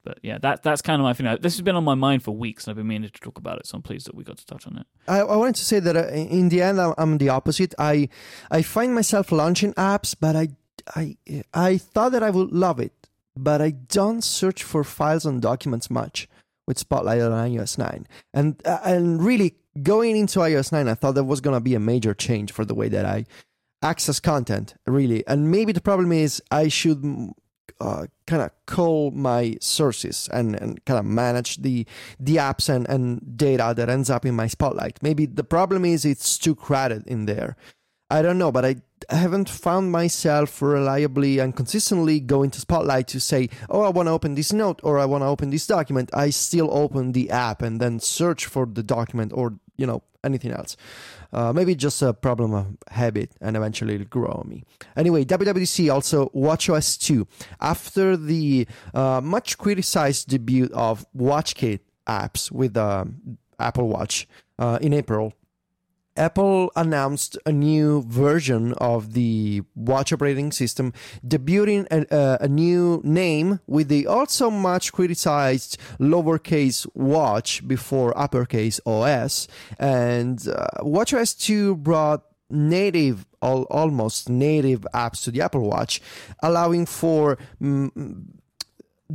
But yeah, that that's kind of my feeling. This has been on my mind for weeks, and I've been meaning to talk about it. So I'm pleased that we got to touch on it. I, I wanted to say that uh, in the end, I'm, I'm the opposite. I I find myself launching apps, but I I I thought that I would love it, but I don't search for files and documents much with Spotlight on iOS 9. And uh, and really going into iOS 9, I thought that was gonna be a major change for the way that I access content. Really, and maybe the problem is I should. mm, Uh, kind of call my sources and, and kind of manage the the apps and, and data that ends up in my spotlight. Maybe the problem is it's too crowded in there. I don't know, but I haven't found myself reliably and consistently going to Spotlight to say, oh, I want to open this note or I want to open this document. I still open the app and then search for the document or you know anything else. Uh, maybe just a problem of habit, and eventually it'll grow on me. Anyway, WWDC also WatchOS 2 after the uh, much criticized debut of WatchKit apps with the Apple Watch uh, in April. Apple announced a new version of the watch operating system, debuting a, a, a, new name with the also much criticized lowercase watch before uppercase OS. And uh, WatchOS 2 brought native, all, almost native apps to the Apple Watch, allowing for mm,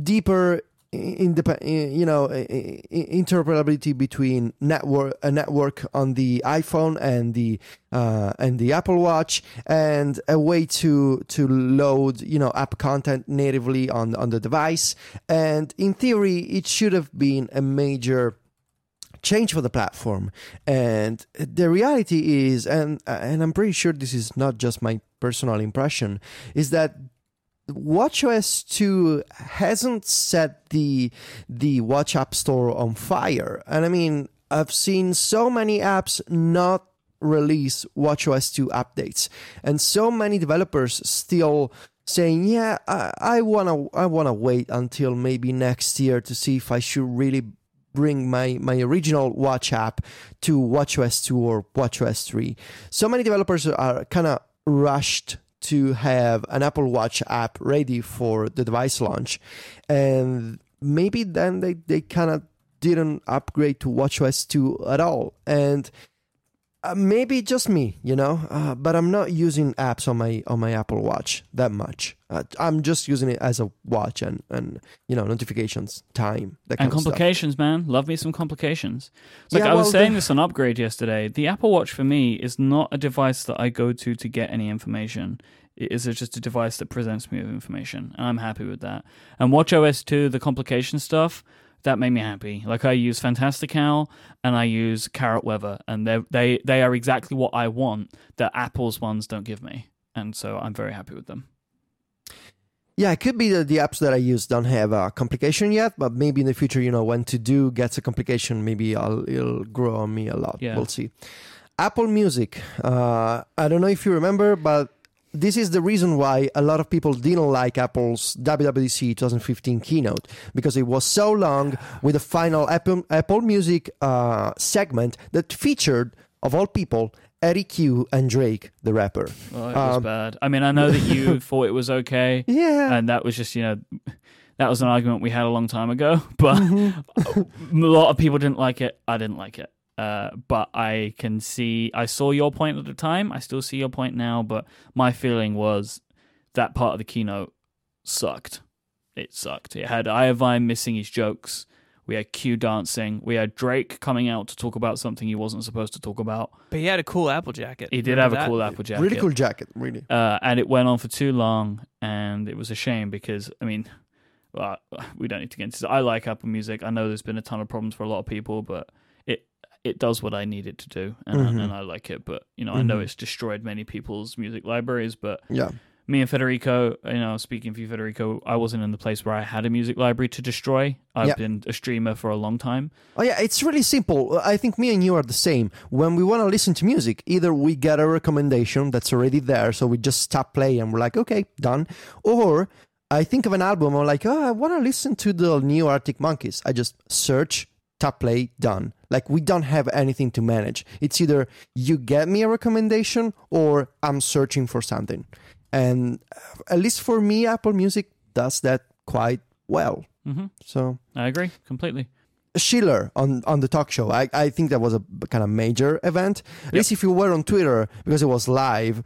deeper you know, interoperability between network a network on the iPhone and the uh, and the Apple Watch, and a way to to load you know app content natively on on the device. And in theory, it should have been a major change for the platform and the reality is and and I'm pretty sure this is not just my personal impression is that WatchOS 2 hasn't set the the Watch App Store on fire. And I mean, I've seen so many apps not release WatchOS 2 updates and so many developers still saying, "Yeah, I, to I want to wait until maybe next year to see if I should really bring my my original watch app to WatchOS 2 or WatchOS 3." So many developers are kind of rushed to have an Apple Watch app ready for the device launch. And maybe then they, they kind of didn't upgrade to WatchOS 2 at all. And uh, maybe just me, you know, uh, but I'm not using apps on my on my Apple Watch that much. Uh, I'm just using it as a watch and and you know notifications, time, that and complications, man. Love me some complications. Like yeah, I was well, saying the... this on Upgrade yesterday. The Apple Watch for me is not a device that I go to to get any information. It is just a device that presents me with information, and I'm happy with that. And Watch OS 2, the complication stuff that made me happy. Like I use Fantastical and I use Carrot Weather, and they they they are exactly what I want that Apple's ones don't give me, and so I'm very happy with them. Yeah, it could be that the apps that I use don't have a complication yet, but maybe in the future, you know, when to do gets a complication, maybe I'll, it'll grow on me a lot. Yeah. We'll see. Apple Music. Uh, I don't know if you remember, but this is the reason why a lot of people didn't like Apple's WWDC 2015 keynote because it was so long with the final Apple, Apple Music uh, segment that featured, of all people, Eddy Cue and Drake, the rapper. Well, it was um, bad. I mean, I know that you thought it was okay. Yeah. And that was just, you know, that was an argument we had a long time ago, but mm-hmm. a lot of people didn't like it. I didn't like it. Uh, but I can see, I saw your point at the time. I still see your point now, but my feeling was that part of the keynote sucked. It sucked. It had Iovine missing his jokes. We had Cue dancing. We had Drake coming out to talk about something he wasn't supposed to talk about. But he had a cool Apple jacket. He did Remember have a cool Apple jacket. Really cool jacket, really. Uh, and it went on for too long, and it was a shame because, I mean, well, we don't need to get into this. I like Apple Music. I know there's been a ton of problems for a lot of people, but it does what I need it to do, and, mm-hmm. and I like it. But you know, mm-hmm. I know mm-hmm. it's destroyed many people's music libraries. But yeah, me and Federico, you know, speaking for you, Federico, I wasn't in the place where I had a music library to destroy. I've yeah. been a streamer for a long time. Oh yeah, it's really simple. I think me and you are the same. When we want to listen to music, either we get a recommendation that's already there, so we just stop play and we're like, okay, done, or I think of an album. I'm like, oh, I want to listen to the new Arctic Monkeys. I just search tap play done like we don't have anything to manage it's either you get me a recommendation or i'm searching for something and uh, at least for me apple music does that quite well mm-hmm. so i agree completely Schiller on, on the talk show. I, I think that was a kind of major event. At yep. least if you were on Twitter, because it was live,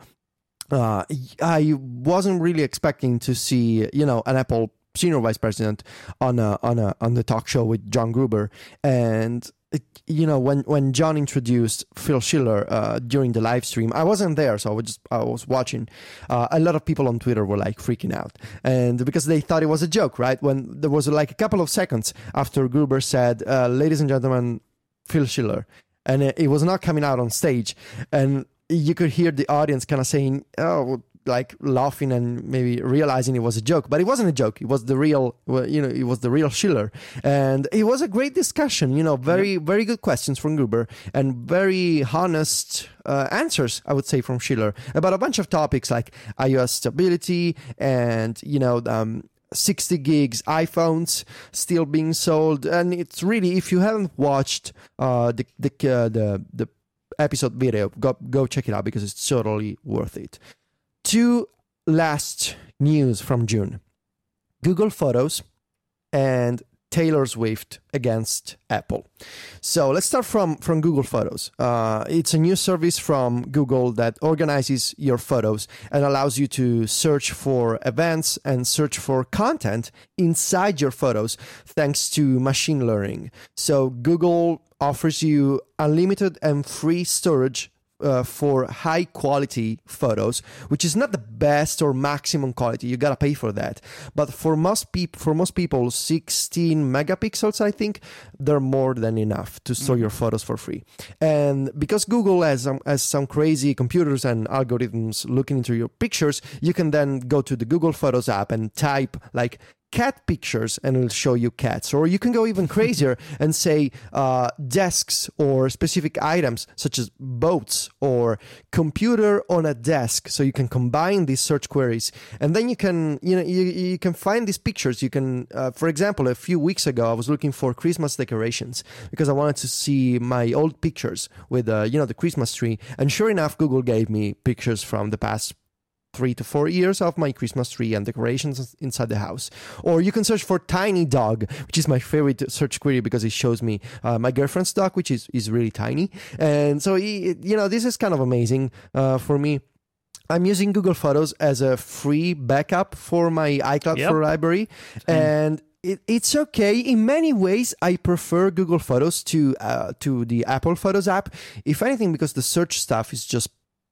uh, I wasn't really expecting to see, you know, an Apple senior vice president on a, on a on the talk show with John Gruber, and you know when when John introduced Phil Schiller uh, during the live stream, I wasn't there, so I was just I was watching. Uh, a lot of people on Twitter were like freaking out, and because they thought it was a joke, right? When there was like a couple of seconds after Gruber said, uh, "Ladies and gentlemen, Phil Schiller," and it, it was not coming out on stage, and you could hear the audience kind of saying, "Oh." Like laughing and maybe realizing it was a joke, but it wasn't a joke. It was the real, you know, it was the real Schiller, and it was a great discussion. You know, very very good questions from Gruber and very honest uh, answers, I would say, from Schiller about a bunch of topics like iOS stability and you know. Um, 60 gigs iPhones still being sold, and it's really if you haven't watched uh, the the uh, the the episode video, go go check it out because it's totally worth it. Two last news from June: Google Photos and Taylor Swift against Apple. So let's start from from Google Photos. Uh, it's a new service from Google that organizes your photos and allows you to search for events and search for content inside your photos thanks to machine learning. So Google offers you unlimited and free storage uh, for high quality photos, which is not the best or maximum quality. You gotta pay for that. But for most people, for most people, 16 megapixels, I think, they're more than enough to store your photos for free. And because Google has some, has some crazy computers and algorithms looking into your pictures, you can then go to the Google Photos app and type like cat pictures and it'll show you cats. Or you can go even crazier and say uh, desks or specific items such as boats or computer on a desk. So you can combine these search queries and then you can, you know, you, you can find these pictures. You can, uh, for example, a few weeks ago, I was looking for Christmas decorations because I wanted to see my old pictures with, uh, you know, the Christmas tree. And sure enough, Google gave me pictures from the past three to four years of my Christmas tree and decorations inside the house. Or you can search for tiny dog, which is my favorite search query because it shows me uh, my girlfriend's dog, which is, is really tiny. And so, it, you know, this is kind of amazing uh, for me. I'm using Google Photos as a free backup for my iCloud Yep. for library. And it, it's okay. In many ways, I prefer Google Photos to uh, to the Apple Photos app. If anything, because the search stuff is just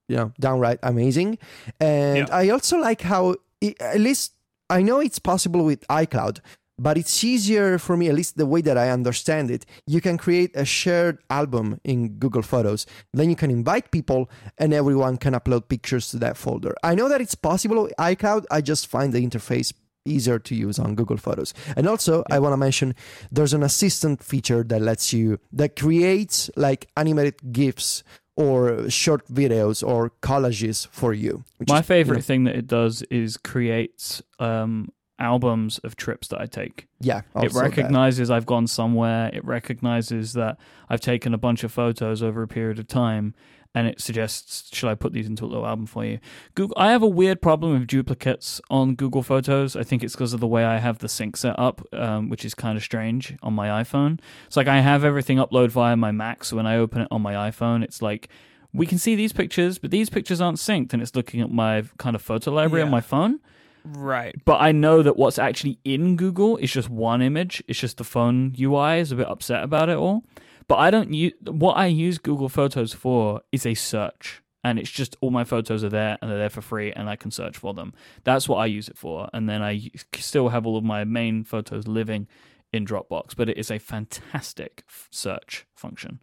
you know downright amazing, and Yeah. I also like how it, at least I know it's possible with iCloud. But it's easier for me, at least the way that I understand it. You can create a shared album in Google Photos. Then you can invite people and everyone can upload pictures to that folder. I know that it's possible with iCloud. I just find the interface easier to use on Google Photos. And also, I want to mention there's an assistant feature that lets you that creates like animated GIFs or short videos or collages for you. My is, you favorite know, thing that it does is creates um, albums of trips that I take. yeah, it also that. recognizes I've gone somewhere. It recognizes that I've taken a bunch of photos over a period of time, and it suggests, "Should I put these into a little album for you?" Google. I have a weird problem with duplicates on Google Photos. I think it's because of the way I have the sync set up, um, which is kind of strange on my iPhone. It's like I have everything upload via my Mac, so when I open it on my iPhone, it's like. We can see these pictures, but these pictures aren't synced, and it's looking at my kind of photo library on my phone Right. but I know that what's actually in Google is just one image. It's just the phone UI is a bit upset about it all. But I don't use what I use Google Photos for is a search, and it's just all my photos are there and they're there for free, and I can search for them. That's what I use it for, and then I still have all of my main photos living in Dropbox. But it is a fantastic f- search function.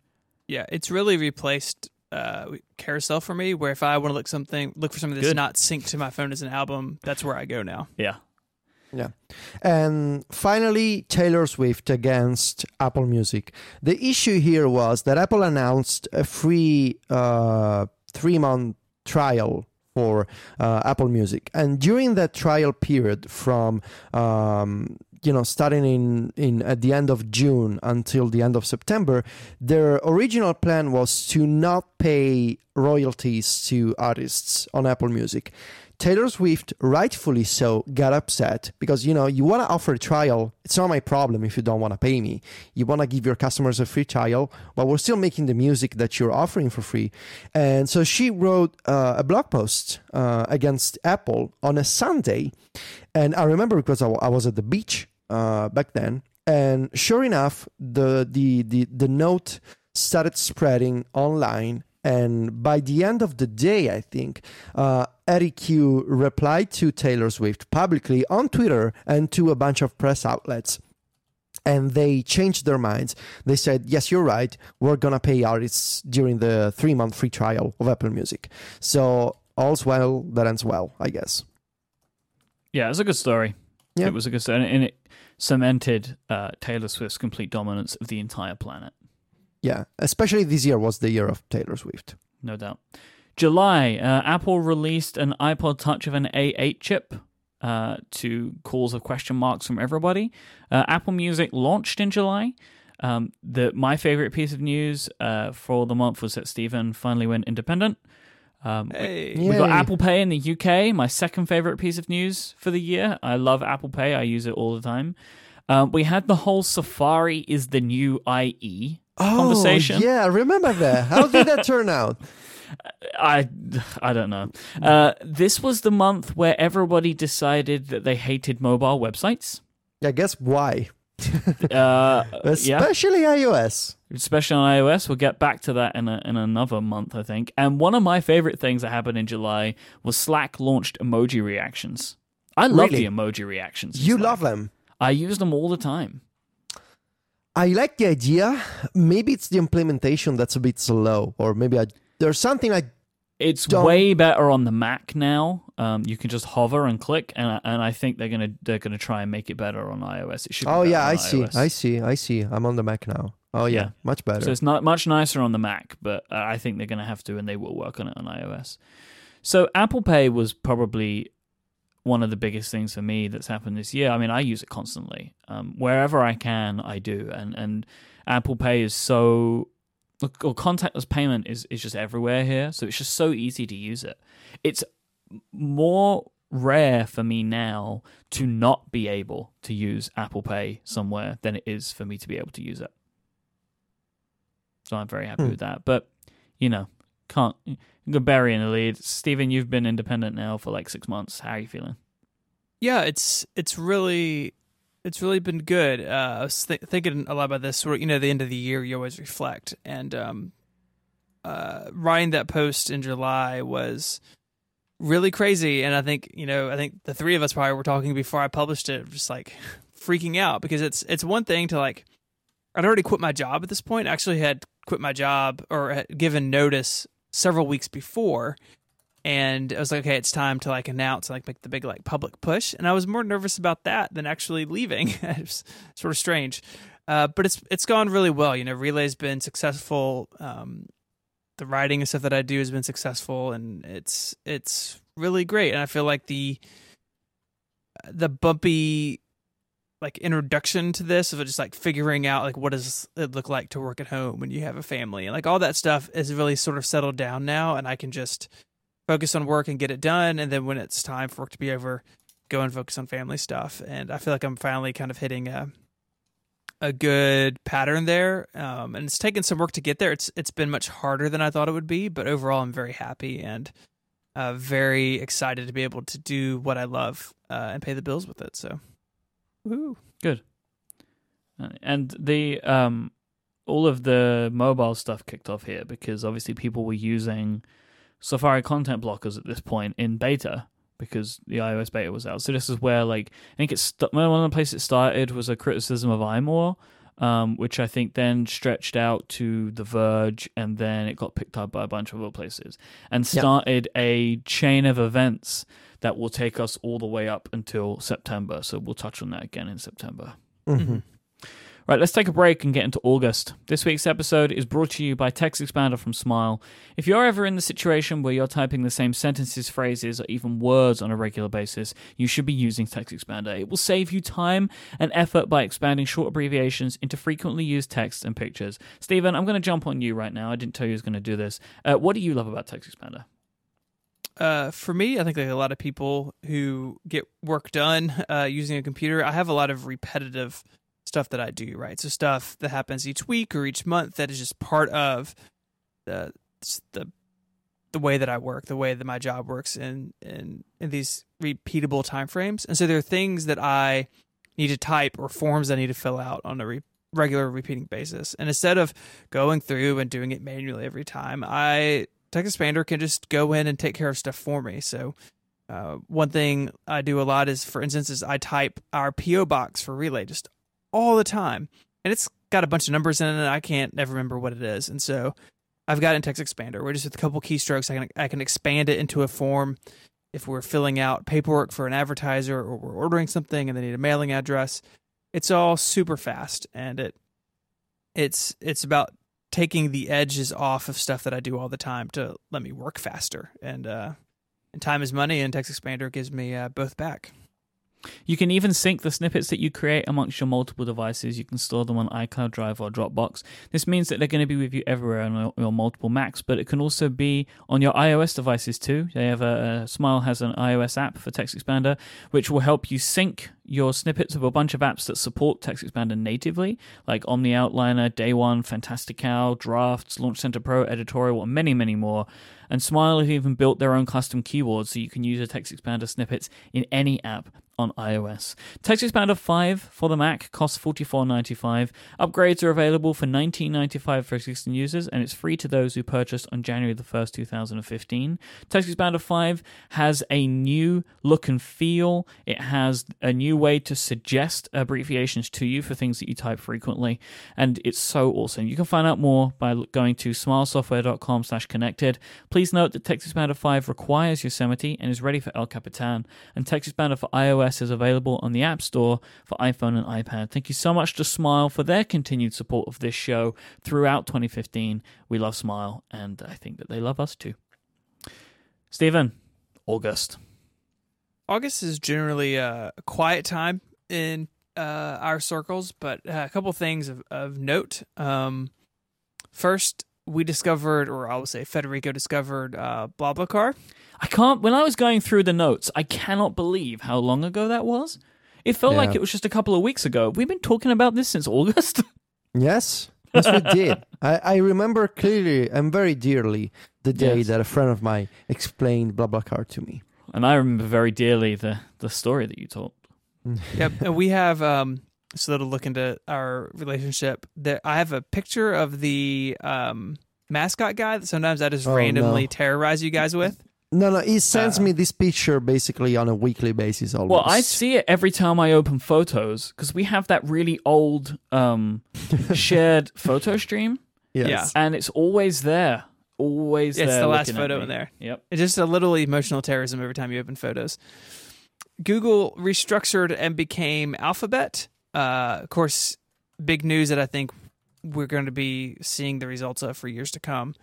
Yeah, it's really replaced uh, carousel for me. Where if I want to look something, look for something that's Good. not synced to my phone as an album, that's where I go now. Yeah, And finally, Taylor Swift against Apple Music. The issue here was that Apple announced a free uh, three month trial for uh, Apple Music, and during that trial period, from um, you know starting in in at the end of June until the end of September, their original plan was to not pay royalties to artists on Apple Music. Taylor Swift, rightfully so, got upset because you know you want to offer a trial. It's not my problem if you don't want to pay me. You want to give your customers a free trial, but we're still making the music that you're offering for free. And so she wrote uh, a blog post uh, against Apple on a Sunday, and I remember because I, I was at the beach uh, back then, and sure enough, the the the the note started spreading online. And by the end of the day, I think, uh, Eddy Cue replied to Taylor Swift publicly on Twitter and to a bunch of press outlets. And they changed their minds. They said, Yes, you're right. We're going to pay artists during the three month free trial of Apple Music. So all's well that ends well, I guess. Yeah, it's a good story. Yeah. It was a good story, and it cemented uh, Taylor Swift's complete dominance of the entire planet. Yeah, especially this year was the year of Taylor Swift. no doubt. July, uh, Apple released an iPod Touch of an A8 chip uh, to calls of question marks from everybody. Uh, Apple Music launched in July. Um, the my favorite piece of news uh, for the month was that Stephen finally went independent. Um, Hey. We got Apple Pay in the UK, my second favorite piece of news for the year. I love Apple Pay, I use it all the time. Um, we had the whole Safari is the new IE Oh, conversation. yeah, I remember that. How did that turn out? I, I don't know. Uh, this was the month where everybody decided that they hated mobile websites. I guess why? Uh, yeah, Especially iOS. especially on iOS. We'll get back to that in a, in another month, I think. And one of my favorite things that happened in July was Slack launched emoji reactions. I love Really? the emoji reactions. You Slack. love them. I use them all the time. I like the idea. Maybe it's the implementation that's a bit slow, or maybe I, there's something I. It's Don't- way better on the Mac now. Um, you can just hover and click, and I- and I think they're gonna they're gonna try and make it better on iOS. It should. Be Oh yeah, I see. iOS. I see. I see. I'm on the Mac now. Oh yeah, Yeah. much better. So it's not much nicer on the Mac, but I think they're going to have to, and they will work on it on iOS. So Apple Pay was probably one of the biggest things for me that's happened this year. I mean, I use it constantly. Um, wherever I can, I do, and and Apple Pay is so. Or contactless payment is, is just everywhere here, so it's just so easy to use it. It's more rare for me now to not be able to use Apple Pay somewhere than it is for me to be able to use it. So I'm very happy Hmm. with that. But you know, can't bury in the lead. Stephen, you've been independent now for like six months. How are you feeling? Yeah, it's it's really it's really been good. Uh, I was th- thinking a lot about this. You know, the end of the year, you always reflect, and um, uh, writing that post in July was really crazy. And I think you know, I think the three of us probably were talking before I published it, just like freaking out because it's it's one thing to like I'd already quit my job at this point. I actually had quit my job or had given notice several weeks before and I was like, okay, it's time to like announce, like make the big like public push. And I was more nervous about that than actually leaving. it was sort of strange, uh, but it's it's gone really well. You know, Relay's been successful. Um, the writing and stuff that I do has been successful, and it's it's really great. And I feel like the the bumpy like introduction to this of just like figuring out like what does it look like to work at home when you have a family and like all that stuff is really sort of settled down now and I can just focus on work and get it done and then when it's time for work to be over go and focus on family stuff and i feel like i'm finally kind of hitting a a good pattern there um, and it's taken some work to get there. It's it's been much harder than i thought it would be but overall i'm very happy and uh, very excited to be able to do what i love uh, and pay the bills with it so Woo. Uh, And the um, all of the mobile stuff kicked off here because obviously people were using Safari content blockers at this point in beta because the iOS beta was out. So this is where like I think it's st- one of the places it started was a criticism of iMore. Um, which I think then stretched out to The Verge, and then it got picked up by a bunch of other places, and started a chain of events that will take us all the way up until September. So we'll touch on that again in September. Mhm. Right, let's take a break and get into August. This week's episode is brought to you by TextExpander from Smile. If you're ever in the situation where you're typing the same sentences, phrases, or even words on a regular basis, you should be using TextExpander. It will save you time and effort by expanding short abbreviations into frequently used text and pictures. Stephen, I'm going to jump on you right now. I didn't tell you I was going to do this. Uh, what do you love about TextExpander? Uh, for me, I think like a lot of people who get work done uh, using a computer, I have a lot of repetitive stuff that I do, right? So stuff that happens each week or each month that is just part of the the the way that I work, the way that my job works in in in these repeatable time frames. And so there are things that I need to type or forms I need to fill out on a re- regular repeating basis. And instead of going through and doing it manually every time, I TextExpander can just go in and take care of stuff for me. So uh, one thing I do a lot is, for instance, is I type our PO box for Relay just all the time, and it's got a bunch of numbers in it. and I can't ever remember what it is, and so I've got in TextExpander, where just with a couple keystrokes, I can I can expand it into a form. If we're filling out paperwork for an advertiser or we're ordering something and they need a mailing address, it's all super fast and it it's it's about taking the edges off of stuff that I do all the time to let me work faster. And uh, and time is money, and TextExpander gives me uh, both back. You can even sync the snippets that you create amongst your multiple devices. You can store them on iCloud Drive or Dropbox. This means that they're going to be with you everywhere on your, multiple Macs, but it can also be on your iOS devices too. They have a, a Smile has an iOS app for TextExpander, which will help you sync your snippets of a bunch of apps that support TextExpander natively, like OmniOutliner, Day One, Fantastical, Drafts, Launch Center Pro, Editorial, and many, many more. And Smile have even built their own custom keywords so you can use a TextExpander snippets in any app on iOS. TextExpander 5 for the Mac costs $44.95. Upgrades are available for $19.95 for existing users, and it's free to those who purchased on January the 1st, 2015. TextExpander 5 has a new look and feel. It has a new way to suggest abbreviations to you for things that you type frequently, and it's so awesome. You can find out more by going to smilesoftware.com slash connected. Please note that TextExpander 5 requires Yosemite and is ready for El Capitan, and TextExpander for iOS is available on the App Store for iPhone and iPad. Thank you so much to Smile for their continued support of this show throughout 2015. We love Smile, and I think that they love us too. Stephen, August. August is generally a quiet time in uh, our circles, but a couple things of, of note. Um, first, we discovered, or I will say, Federico discovered uh, BlaBlaCar. I can't. When I was going through the notes, I cannot believe how long ago that was. It felt Yeah. like it was just a couple of weeks ago. We've been talking about this since August. Yes, yes, we did. I, I remember clearly and very dearly the day Yes. that a friend of mine explained BlaBlaCar to me. and I remember very dearly the, the story that you told. Yep, and we have um, so that'll look into our relationship. That I have a picture of the um mascot guy that sometimes I just Oh, randomly no. terrorize you guys with. No, no, he sends Uh, me this picture basically on a weekly basis almost. Well, I see it every time I open photos because we have that really old um, shared photo stream, Yes. Yeah. and it's always there. Always It's there. the last photo in there. Yep. It's just a little emotional terrorism every time you open photos. Google restructured and became Alphabet. Uh, of course, big news that I think we're going to be seeing the results of for years to come.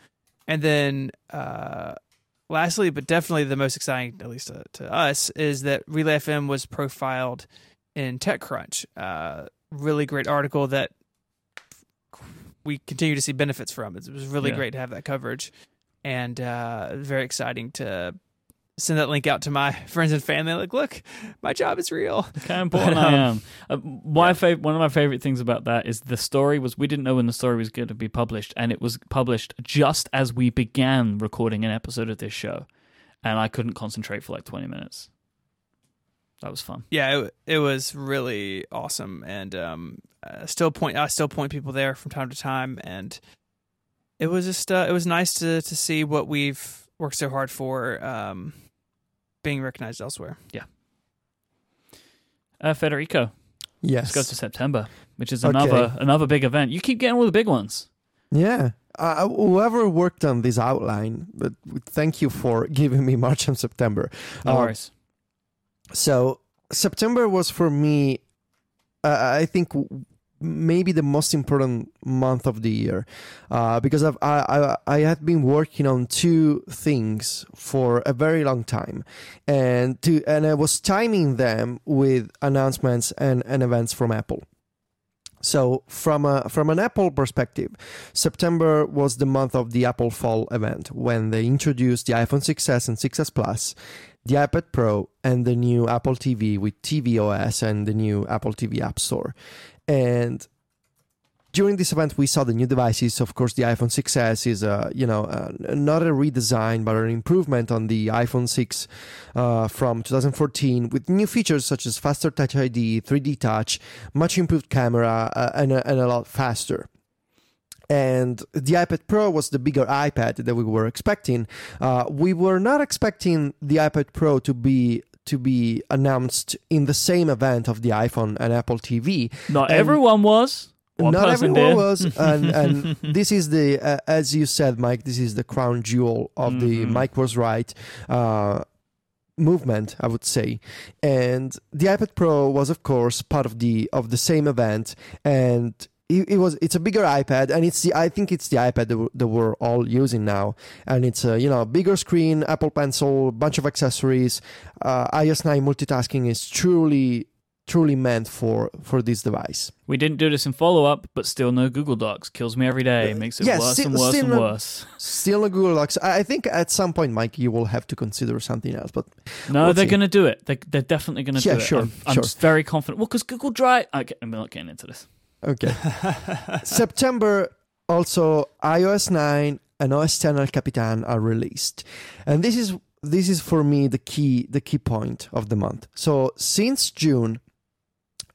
And then, uh, lastly, but definitely the most exciting, at least to, to us, is that Relay FM was profiled in TechCrunch. Uh, really great article that we continue to see benefits from. It was really Yeah. great to have that coverage and uh, very exciting to send that link out to my friends and family. Like, look, my job is real. Look how important But, I um, am. Uh, my fav- one of my favorite things about that is the story was we didn't know when the story was going to be published, and it was published just as we began recording an episode of this show, and I couldn't concentrate for like twenty minutes. That was fun. Yeah, it, it was really awesome, and um, uh, still point I still point people there from time to time, and it was just uh, it was nice to to see what we've worked so hard for um, being recognized elsewhere. Yeah. Uh, Federico, Yes. let's go to September, which is Okay. another another big event. You keep getting all the big ones. Yeah. Uh, whoever worked on this outline, but thank you for giving me March and September. No Uh, worries. So September was for me, uh, I think w- maybe the most important month of the year, uh, because I've, I, I I had been working on two things for a very long time, and to and I was timing them with announcements and, and events from Apple. So from a from an Apple perspective, September was the month of the Apple Fall event when they introduced the iPhone 6s and 6s Plus, the iPad Pro, and the new Apple TV with tvOS and the new Apple TV App Store. And during this event, we saw the new devices. Of course, the iPhone 6s is a you know not a redesign but an improvement on the iPhone 6 uh, from 2014 with new features such as faster Touch ID, 3D Touch, much improved camera, uh, and a, and a lot faster. And the iPad Pro was the bigger iPad that we were expecting. Uh, we were not expecting the iPad Pro to be to be announced in the same event of the iPhone and Apple TV. Not and- everyone was. One not everyone did. was, and, and this is the uh, as you said, Myke. This is the crown jewel of the Mhm. Myke was right uh, movement, I would say. And the iPad Pro was, of course, part of the of the same event, and it, it was it's a bigger iPad, and it's the I think it's the iPad that, that we're all using now, and it's a you know bigger screen, Apple Pencil, bunch of accessories. Uh, iOS 9 multitasking is truly truly meant for for this device. We didn't do this in follow up, but still no Google Docs. Kills me every day. Makes it yeah, worse still- and worse and no- worse. Still a Google Docs. I think at some point, Myke, you will have to consider something else. But No, We'll they're going to do it. They, they're definitely going to Yeah, do it. sure, I'm, I'm just very confident. Well, because Google Drive. Okay, I'm not getting into this. Okay. September also iOS 9 and OS X El Capitan are released, and this is this is for me the key the key point of the month. So since June,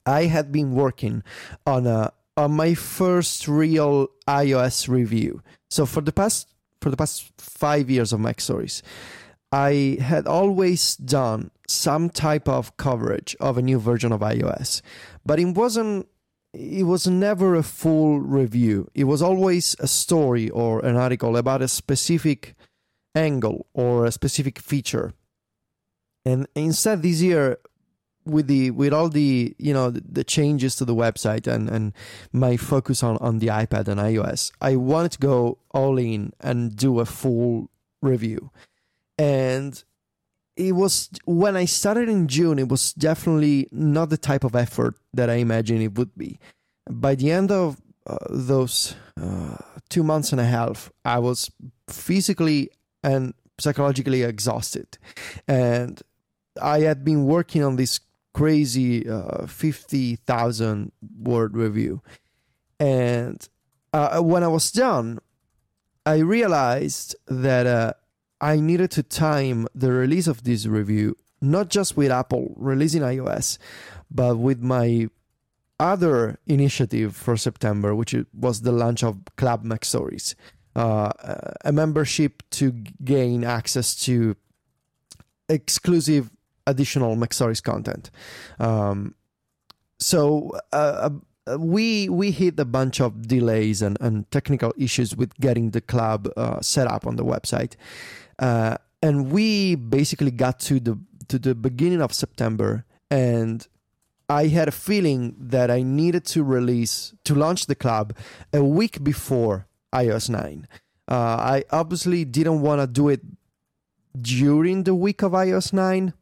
I had been working on a on my first real iOS review. So for the past for the past five years of MacStories, I had always done some type of coverage of a new version of iOS, but it wasn't it was never a full review. It was always a story or an article about a specific angle or a specific feature. And instead this year with the with all the you know the, changes to the website and and my focus on on the iPad and iOS, I wanted to go all in and do a full review. And it was when I started in June, it was definitely not the type of effort that I imagined it would be. By the end of uh, those uh, two months and a half, I was physically and psychologically exhausted. And I had been working on this crazy uh, 50,000 word review. And uh, when I was done, I realized that uh, I needed to time the release of this review not just with Apple releasing iOS, but with my other initiative for September, which was the launch of Club MacStories, uh, a membership to gain access to exclusive additional MacStories content. Um, so uh, uh, we we hit a bunch of delays and, and technical issues with getting the club uh, set up on the website, uh, and we basically got to the to the beginning of September, and I had a feeling that I needed to release to launch the club a week before iOS nine. Uh, I obviously didn't want to do it during the week of iOS nine.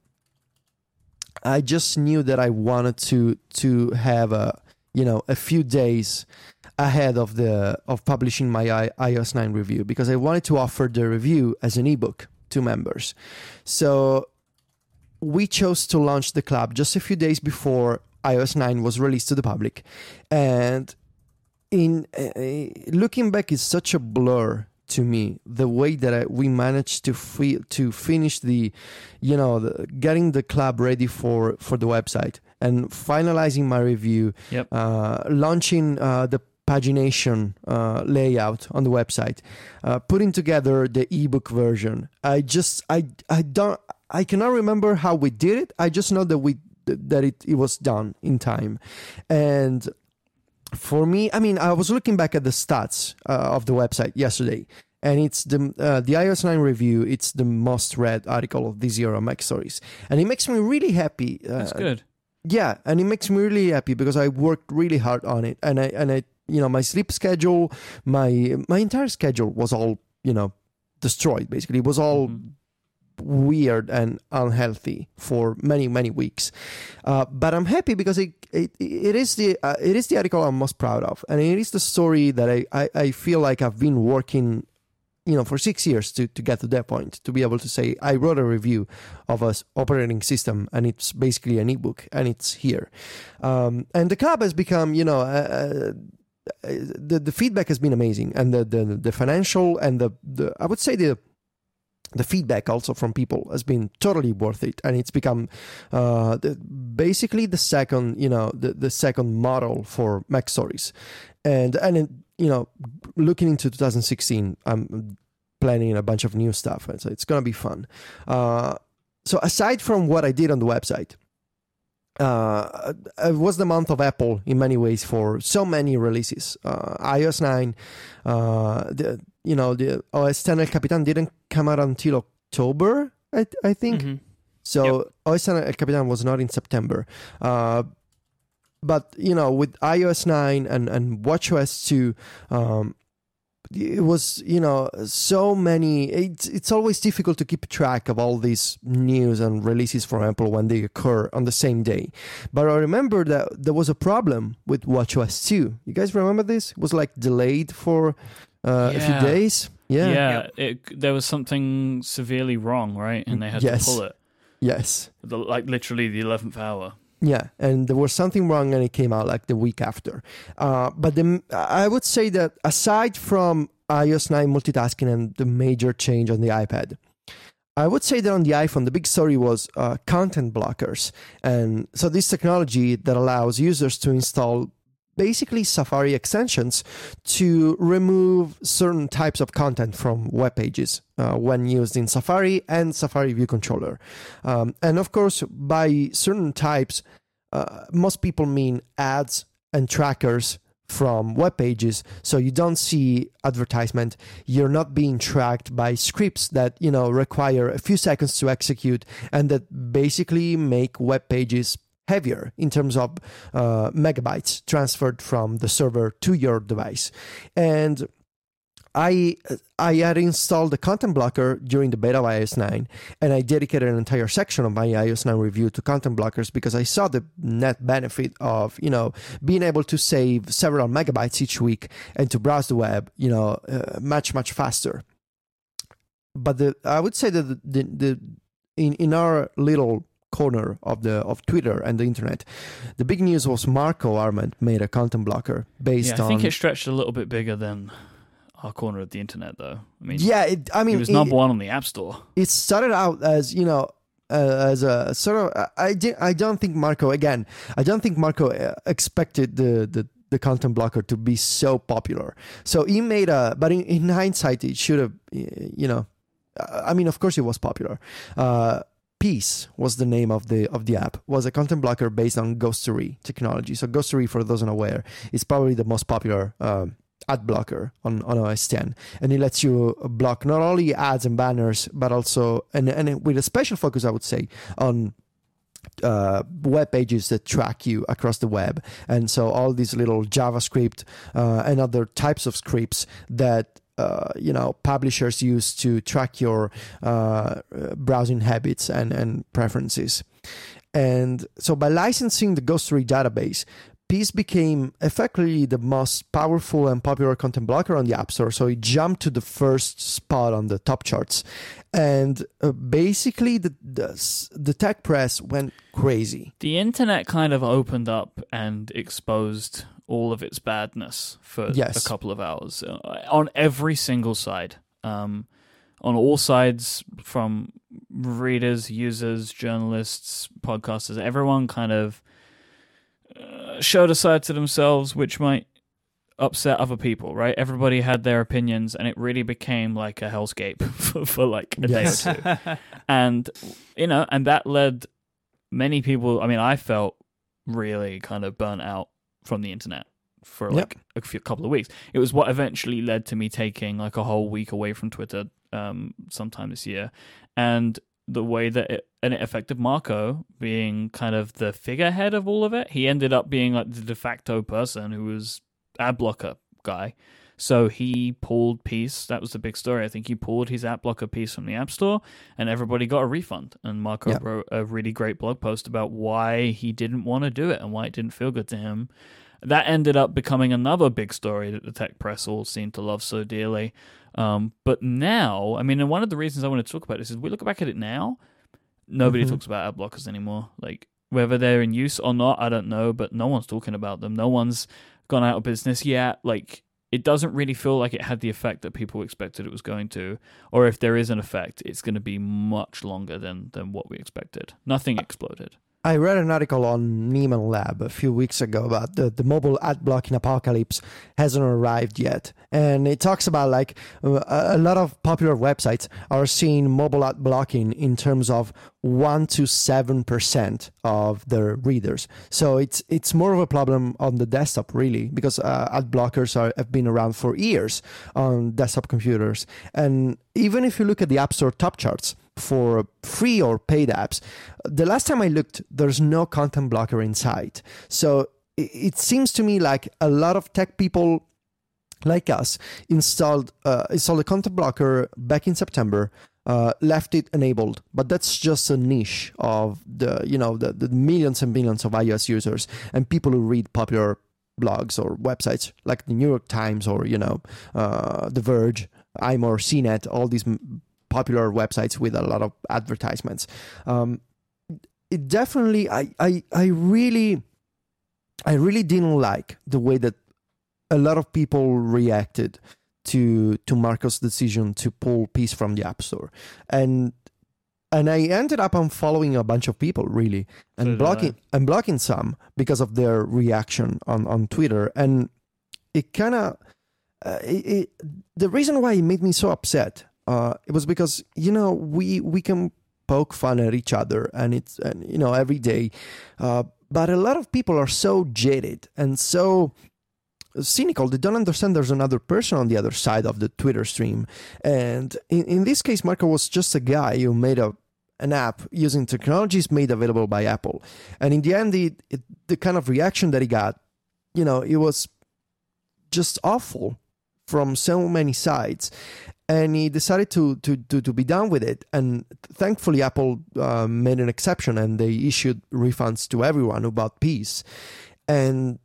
I just knew that I wanted to to have a you know a few days ahead of the of publishing my I, iOS 9 review because I wanted to offer the review as an ebook to members. So we chose to launch the club just a few days before iOS 9 was released to the public and in uh, looking back it's such a blur to me the way that I, we managed to fi- to finish the you know the, getting the club ready for for the website and finalizing my review Yep. uh, launching uh, the pagination uh, layout on the website uh, putting together the ebook version i just i i don't i cannot remember how we did it i just know that we that it, it was done in time and for me, I mean, I was looking back at the stats uh, of the website yesterday, and it's the uh, the iOS 9 review. It's the most read article of this year on MacStories, and it makes me really happy. Uh, That's good. Yeah, and it makes me really happy because I worked really hard on it, and I and I, you know, my sleep schedule, my my entire schedule was all you know destroyed. Basically, it was all Mhm. weird and unhealthy for many many weeks uh, but i'm happy because it it, it is the uh, it is the article i'm most proud of and it is the story that I, I i feel like i've been working you know for six years to to get to that point to be able to say i wrote a review of a operating system and it's basically an ebook and it's here um, and the club has become you know uh, uh, the the feedback has been amazing. And the the, the financial and the, the i would say the the feedback also from people has been totally worth it. And it's become uh, the, basically the second you know the, the second model for MacStories. And and it, you know looking into 2016 i'm planning a bunch of new stuff. And so it's gonna be fun. Uh, so aside from what i did on the website uh, it was the month of Apple in many ways for so many releases. Uh, iOS 9, uh, the, you know, the OS X El Capitan didn't come out until October, I, I think. Mhm. So OS X El Capitan was not in September. Uh, but, you know, with iOS 9 and, and WatchOS 2, um, it was you know so many it's it's always difficult to keep track of all these news and releases from apple when they occur on the same day. But i remember that there was a problem with watchOS 2 you guys remember this? It was like delayed for uh, a few days? Yeah, Yeah, it, there was something severely wrong, right? And they had Yes. to pull it, yes. The, like literally the eleventh hour. Yeah, and there was something wrong, and it came out like the week after. Uh, but the, I would say that aside from iOS 9 multitasking and the major change on the iPad, I would say that on the iPhone, the big story was uh, content blockers. And so, this technology that allows users to install basically Safari extensions to remove certain types of content from web pages uh, when used in Safari and Safari View Controller. Um, and of course, by certain types, uh, most people mean ads and trackers from web pages so you don't see advertisement you're not being tracked by scripts that you know require a few seconds to execute and that basically make web pages heavier in terms of uh, megabytes transferred from the server to your device and I I had installed the content blocker during the beta of iOS 9, and I dedicated an entire section of my iOS 9 review to content blockers because I saw the net benefit of you know being able to save several megabytes each week and to browse the web you know uh, much much faster. But the I would say that the, the, the in in our little corner of the of Twitter and the internet, the big news was Marco Arment made a content blocker based Yeah, I on think it stretched a little bit bigger than our corner of the internet, though. I mean, yeah, it, I mean, it was it- number one on the App Store. it started out as you know uh, as a sort of I did I don't think Marco again I don't think Marco uh, expected the the the content blocker to be so popular so he made a but in, in hindsight it should have you know uh, I mean of course it was popular uh Peace was the name of the of the app. Was a content blocker based on Ghostery technology. So Ghostery, for those unaware, is probably the most popular um, ad blocker on, on OS X, and it lets you block not only ads and banners, but also and and with a special focus, I would say, on uh, web pages that track you across the web. And so all these little JavaScript uh, and other types of scripts that uh, you know publishers use to track your uh, browsing habits and, and preferences. And so by licensing the Ghostery database, Peace became effectively the most powerful and popular content blocker on the App Store. So it jumped to the first spot on the top charts. And uh, basically, the, the, the tech press went crazy. The internet kind of opened up and exposed all of its badness for Yes. a couple of hours uh, on every single side. Um, on all sides, from readers, users, journalists, podcasters, everyone kind of uh, showed a side to themselves which might upset other people, right? Everybody had their opinions, and it really became like a hellscape for, for like a Yes. day or two and you know and that led many people i mean i felt really kind of burnt out from the internet for Yep. like a few couple of weeks. It was what eventually led to me taking like a whole week away from twitter um sometime this year. And the way that it and it affected marco being kind of the figurehead of all of it. He ended up being like the de facto person who was ad blocker guy so he pulled Peace. That was the big story. I think he pulled his app blocker Peace from the App Store, and everybody got a refund. And Marco Yeah. wrote a really great blog post about why he didn't want to do it and why it didn't feel good to him. That ended up becoming another big story that the tech press all seemed to love so dearly. Um, but now, I mean, and one of the reasons I want to talk about this is we look back at it now. Nobody Mhm. talks about ad blockers anymore. Like whether they're in use or not, I don't know. But no one's talking about them. No one's gone out of business yet. Like it doesn't really feel like it had the effect that people expected it was going to, or if there is an effect, it's going to be much longer than than what we expected. Nothing exploded. I read an article on Nieman Lab a few weeks ago about the, the mobile ad blocking apocalypse hasn't arrived yet. And it talks about like a lot of popular websites are seeing mobile ad blocking in terms of 1 to 7% of their readers. So it's it's more of a problem on the desktop really because uh, ad blockers are, have been around for years on desktop computers. And even if you look at the App Store top charts, for free or paid apps. The last time I looked, there's no content blocker inside. So it, seems to me like a lot of tech people like us installed uh, installed a content blocker back in September. Uh, left it enabled, but that's just a niche of the you know the, the millions and millions of iOS users and people who read popular blogs or websites like the New York Times or you know uh, The Verge, I'm or CNET, all these popular websites with a lot of advertisements. Um, it definitely, I, I, I really, I really didn't like the way that a lot of people reacted to to Marco's decision to pull Peace from the App Store, and and I ended up unfollowing a bunch of people really, and so blocking and blocking some because of their reaction on on Twitter, and it kind of. Uh, the reason why it made me so upset uh, it was because you know we we can poke fun at each other and it's and you know every day. Uh, but a lot of people are so jaded and so cynical they don't understand there's another person on the other side of the twitter stream. And in, in this case marco was just a guy who made a an app using technologies made available by apple. And in the end the kind of reaction that he got you know it was just awful from so many sides and he decided to, to, to, to, be done with it. And thankfully, Apple uh, made an exception and they issued refunds to everyone who bought Peace. And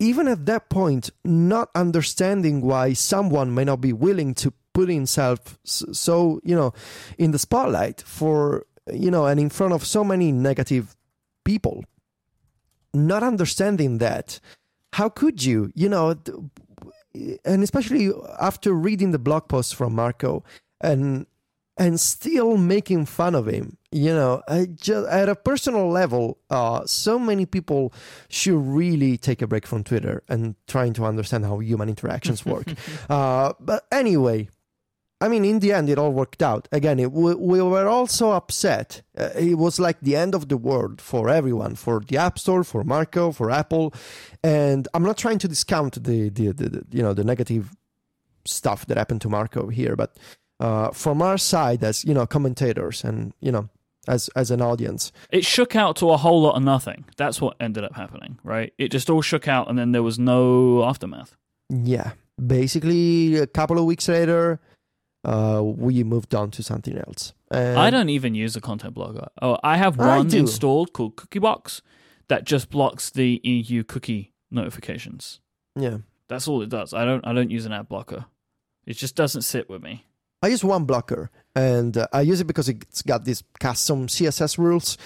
even at that point, not understanding why someone may not be willing to put himself so, you know, in the spotlight for, you know, and in front of so many negative people, not understanding that, how could you, you know, and especially after reading the blog post from Marco and and still making fun of him. You know, I just at a personal level, uh, so many people should really take a break from Twitter and trying to understand how human interactions work. uh, but anyway, I mean, in the end, it all worked out. Again, it, we, we, were all so upset. Uh, it was like the end of the world for everyone, for the App Store, for Marco, for Apple. And I'm not trying to discount the, the, the, the you know the negative stuff that happened to Marco here, but uh, from our side, as you know, commentators and you know, as as an audience, it shook out to a whole lot of nothing. That's what ended up happening, right? It just all shook out, and then there was no aftermath. Yeah, basically, a couple of weeks later uh, we moved on to something else. And I don't even use a content blocker. Oh, I have one I installed called Cookiebox that just blocks the EU cookie notifications. Yeah, that's all it does. I don't. I don't use an ad blocker. It just doesn't sit with me. I use 1Blocker, and uh, I use it because it's got these custom CSS rules.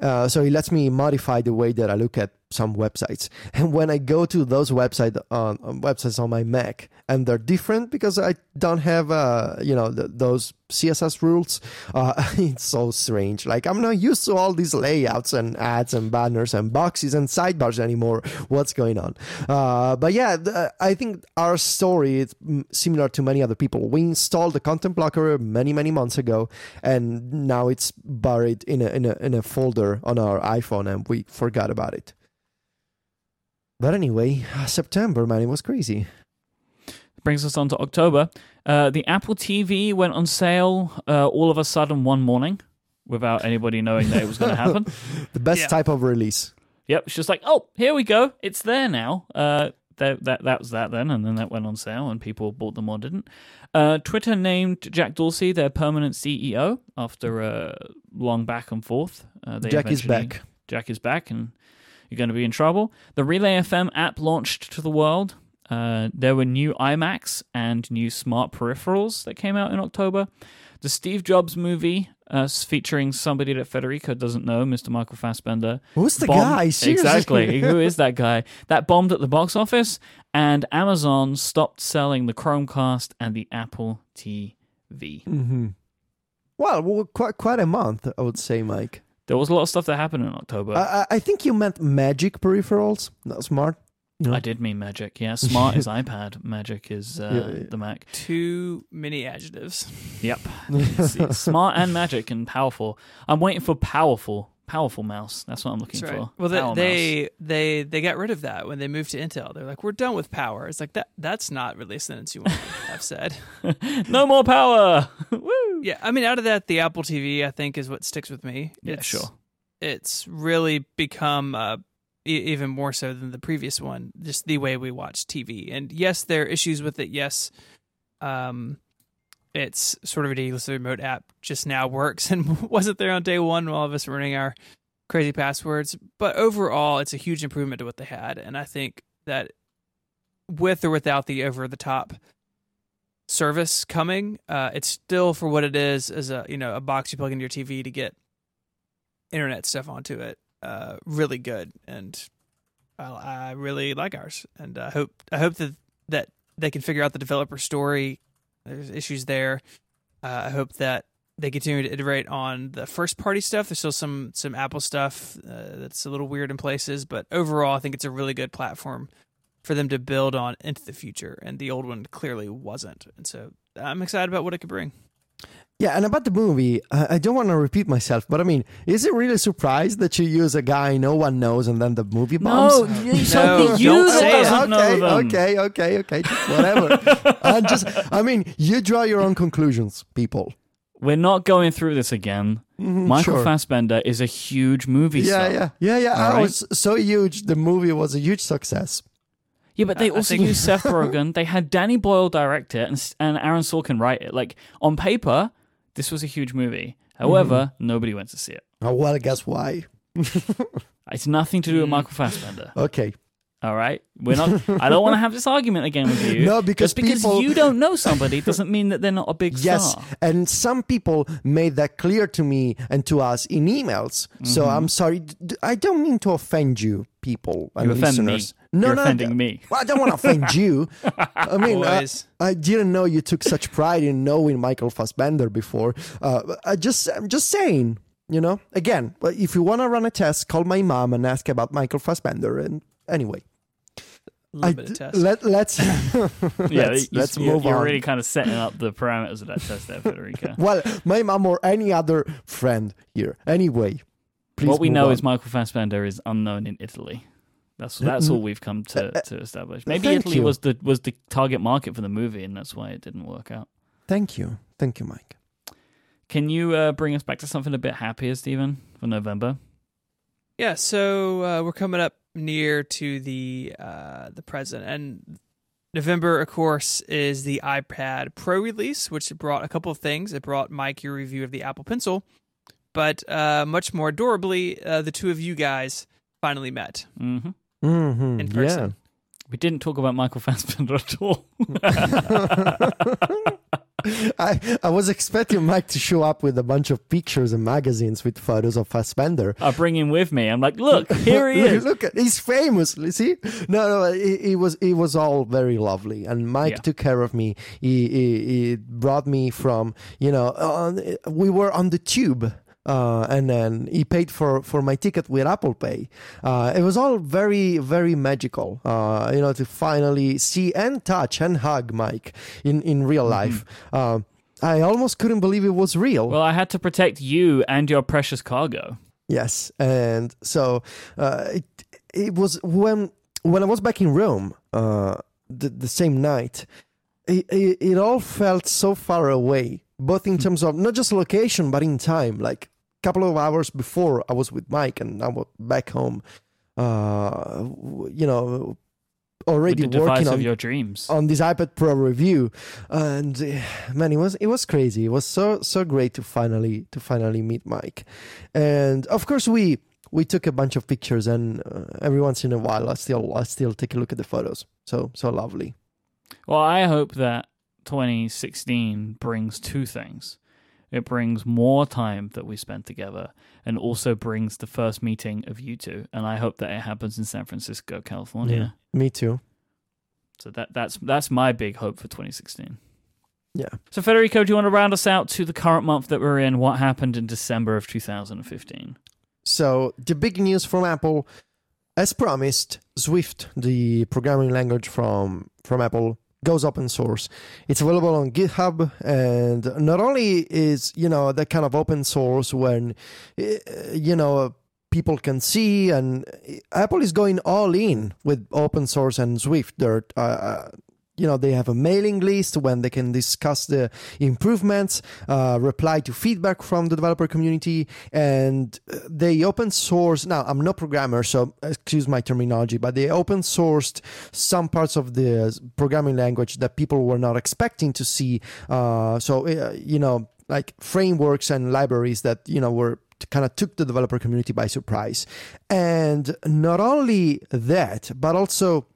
Uh, so it lets me modify the way that I look at some websites. And when I go to those website on, on websites on my Mac, and they're different because I don't have uh, you know the, those CSS rules. Uh, it's so strange. Like I'm not used to all these layouts and ads and banners and boxes and sidebars anymore. What's going on? Uh, but yeah, the, I think our story is similar to many other people. We installed the content blocker many many months ago, and now it's buried in a in a in a folder on our iPhone, and we forgot about it. But anyway, September, man, it was crazy brings us on to October. Uh, the Apple TV went on sale uh, all of a sudden one morning without anybody knowing that it was going to happen. the best yeah. type of release. Yep, it's just like, oh, here we go, it's there now. Uh, that that that was that then, and then that went on sale, and people bought them or didn't. Uh, Twitter named Jack Dorsey their permanent CEO after a long back and forth. Uh, Jack is back. Jack is back, and you're going to be in trouble. The Relay FM app launched to the world. Uh, there were new iMacs and new smart peripherals that came out in October. The Steve Jobs movie, uh, featuring somebody that Federico doesn't know, Mr. Michael Fassbender. Who's the bombed, guy? Seriously? Exactly. Who is that guy? That bombed at the box office, and Amazon stopped selling the Chromecast and the Apple TV. Mm-hmm. Well, well, quite quite a month, I would say, Myke. There was a lot of stuff that happened in October. I, I- I think you meant magic peripherals, not smart. You know? I did mean Magic. Yeah, smart is iPad. Magic is uh, Yeah, yeah. the Mac. Too many adjectives. Yep. It's- it's smart and magic and powerful. I'm waiting for powerful, powerful mouse. That's what I'm looking right. for. Well, they, they they they got rid of that when they moved to Intel. They're like, we're done with power. It's like that. That's not really a sentence you want to have said. no more power. Woo. Yeah, I mean, out of that, the Apple TV I think is what sticks with me. Yeah, It's, sure. It's really become uh, e- even more so than the previous one. Just the way we watch TV, and yes, there are issues with it. Yes, um, it's sort of ridiculous. The remote app just now works and wasn't there on day one. While all of us running our crazy passwords, but overall, it's a huge improvement to what they had, and I think that with or without the over the top service coming, uh, it's still for what it is as a you know a box you plug into your TV to get internet stuff onto it. Uh, really good, and I, I really like ours, and I hope I hope that that they can figure out the developer story. There's issues there. Uh, I hope that they continue to iterate on the first party stuff. There's still some some Apple stuff uh, that's a little weird in places, but overall, I think it's a really good platform for them to build on into the future. And the old one clearly wasn't, and so I'm excited about what it could bring. Yeah, and about the movie, I I don't want to repeat myself, but I mean, is it really a surprise that you use a guy no one knows and then the movie bombs? No, you- something No, you don't say it. okay, okay, okay, okay, whatever. I just, I mean, you draw your own conclusions, people. We're not going through this again. Mhm, Michael sure. Fassbender is a huge movie Yeah, star. yeah, yeah, yeah. All I right. was so huge. The movie was a huge success. Yeah, but they I- I also think- used Seth Rogen. They had Danny Boyle direct it and, and Aaron Sorkin write it. Like on paper, this was a huge movie. However, Mm-hmm. nobody went to see it. Oh, well, guess why? It's nothing to do with Mm. Michael Fassbender. Okay. All right, we're not. I don't want to have this argument again with you. No, because just because people- you don't know somebody doesn't mean that they're not a big Yes, star. and some people made that clear to me and to us in emails. So Mm-hmm. I'm sorry. D- I don't mean to offend you, people and You offend me. listeners. No, You're no, offending d- me. Well, I don't want to offend you. I mean, I, I didn't know you took such pride in knowing Michael Fassbender before. Uh, I just, I'm just saying. You know, again, if you want to run a test, call my mom and ask about Michael Fassbender. And anyway, A little I bit of test. let let's Yeah, let's, you- let's move you're on. really kind of setting up the parameters of that test there, Federica. Well, my mom or any other friend here. Anyway, please. what we know on. is Michael Fassbender is unknown in Italy. That's that's all we've come to, to establish. Maybe thank Italy you. was the was the target market for the movie, and that's why it didn't work out. Thank you, thank you, Myke. Can you uh, bring us back to something a bit happier, Stephen, for November? Yeah, so uh, we're coming up near to the uh, the present, and November, of course, is the iPad Pro release, which brought a couple of things. It brought Myke your review of the Apple Pencil, but uh, much more adorably, uh, the two of you guys finally met hmm Mm-hmm. in person. We didn't talk about Michael Fassbender at all. I, I was expecting Myke to show up with a bunch of pictures and magazines with photos of Fassbender. I bring him with me. I'm like, look, here he is. Look, at- he's famous. you See, no, no, it, it was it was all very lovely, and Myke Yeah. took care of me. He, he, he brought me from you know on, we were on the tube. Uh, and then he paid for, for my ticket with Apple Pay. Uh, it was all very, very magical, uh, you know, to finally see and touch and hug Myke in, in real life. Uh, I almost couldn't believe it was real. Well, I had to protect you and your precious cargo. Yes, and so uh, it it was when when I was back in Rome uh, the the same night. It, it, it all felt so far away, both in terms of not just location but in time. Like couple of hours before, I was with Myke, and I was back home. Uh, you know, already working on your dreams. on this iPad Pro review, and uh, man, it was it was crazy. It was so so great to finally to finally meet Myke, and of course we we took a bunch of pictures, and uh, every once in a while I still I still take a look at the photos. So so lovely. Well, I hope that 2016 brings two things. It brings more time that we spent together and also brings the first meeting of you two. And I hope that it happens in San Francisco, California. Yeah, Me too. So that that's that's my big hope for 2016. Yeah. So Federico, do you want to round us out to the current month that we're in? What happened in December of 2015? So the big news from Apple, as promised, Swift, the programming language from from Apple, goes open source. It's available on GitHub, and not only is you know that kind of open source when eh, you know people can see, and Apple is going all in with open source and Swift. They're uh, you know they have a mailing list when they can discuss the improvements uh, reply to feedback from the developer community and they open source now i'm no programmer so excuse my terminology but they open sourced some parts of the programming language that people were not expecting to see uh, so uh, you know like frameworks and libraries that you know were kind of took the developer community by surprise. And not only that but also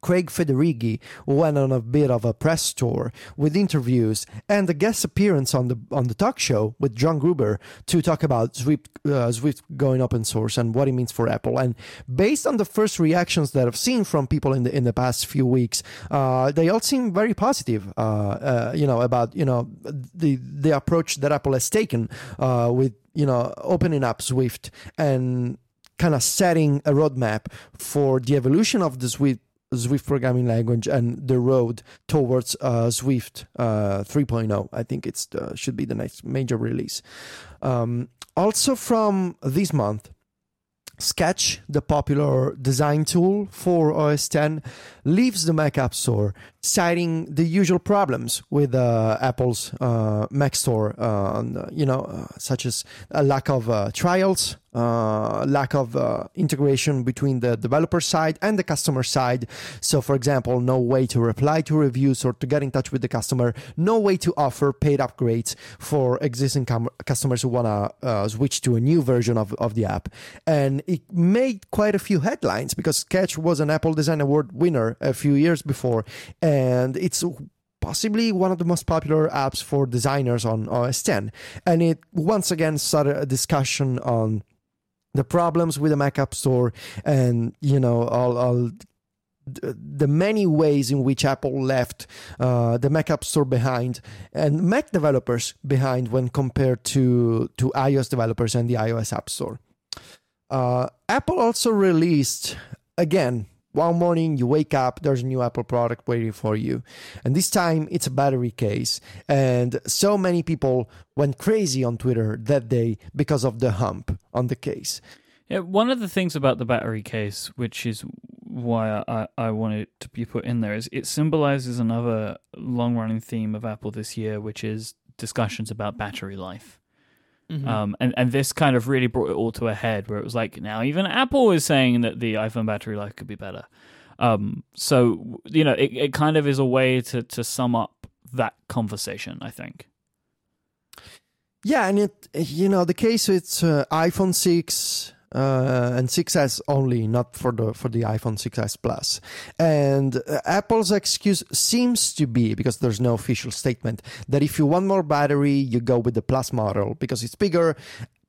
Craig Federighi went on a bit of a press tour with interviews and a guest appearance on the on the talk show with John Gruber to talk about Swift, uh, Swift going open source and what it means for Apple. And based on the first reactions that I've seen from people in the in the past few weeks, uh, they all seem very positive. Uh, uh you know about you know the the approach that Apple has taken uh, with you know opening up Swift and kind of setting a roadmap for the evolution of the Swift Swift programming language and the road towards uh, Swift uh, 3.0. I think it uh, should be the next major release. Um, also, from this month, Sketch, the popular design tool for OS X, leaves the Mac App Store, citing the usual problems with uh, Apple's uh, Mac Store, uh, you know, uh, such as a lack of uh, trials, uh, lack of integration between the developer side and the customer side. So, for example, no way to reply to reviews or to get in touch with the customer, no way to offer paid upgrades for existing com- customers who want to switch to a new version of, of the app. And it made quite a few headlines because Sketch was an Apple Design Award winner a few years before and it's possibly one of the most popular apps for designers on OS X. And it once again started a discussion on the problems with the Mac App Store and, you know, all, all the many ways in which Apple left uh, the Mac App Store behind and Mac developers behind when compared to, to iOS developers and the iOS App Store. Uh, Apple also released, again, one morning you wake up there's a new apple product waiting for you. And this time it's a battery case. And so many people went crazy on twitter that day because of the hump on the case. Yeah one of the things about the battery case which is why i, I want it to be put in there is it symbolizes another long running theme of apple this year which is discussions about battery life Mm-hmm. Um, and, and this kind of really brought it all to a head where it was like, now even Apple is saying that the iPhone battery life could be better. Um, so, you know, it, it kind of is a way to, to sum up that conversation, I think. Yeah, and it, you know, the case with uh, iPhone 6, uh, and 6s only, not for the for the iPhone 6s Plus. And uh, Apple's excuse seems to be because there's no official statement that if you want more battery, you go with the Plus model because it's bigger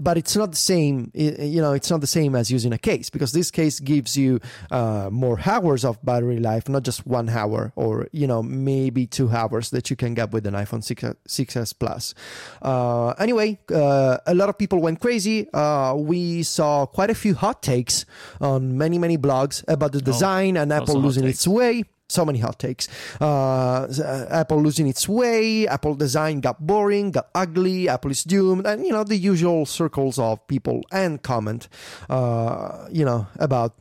but it's not the same you know it's not the same as using a case because this case gives you uh, more hours of battery life not just one hour or you know maybe two hours that you can get with an iphone 6, 6s plus. Uh, anyway uh, a lot of people went crazy. Uh, we saw quite a few hot takes on many many blogs about the oh, design oh, and apple losing its way so many hot takes. Uh, Apple losing its way, Apple design got boring, got ugly, Apple is doomed, and you know the usual circles of people and comment, uh, you know about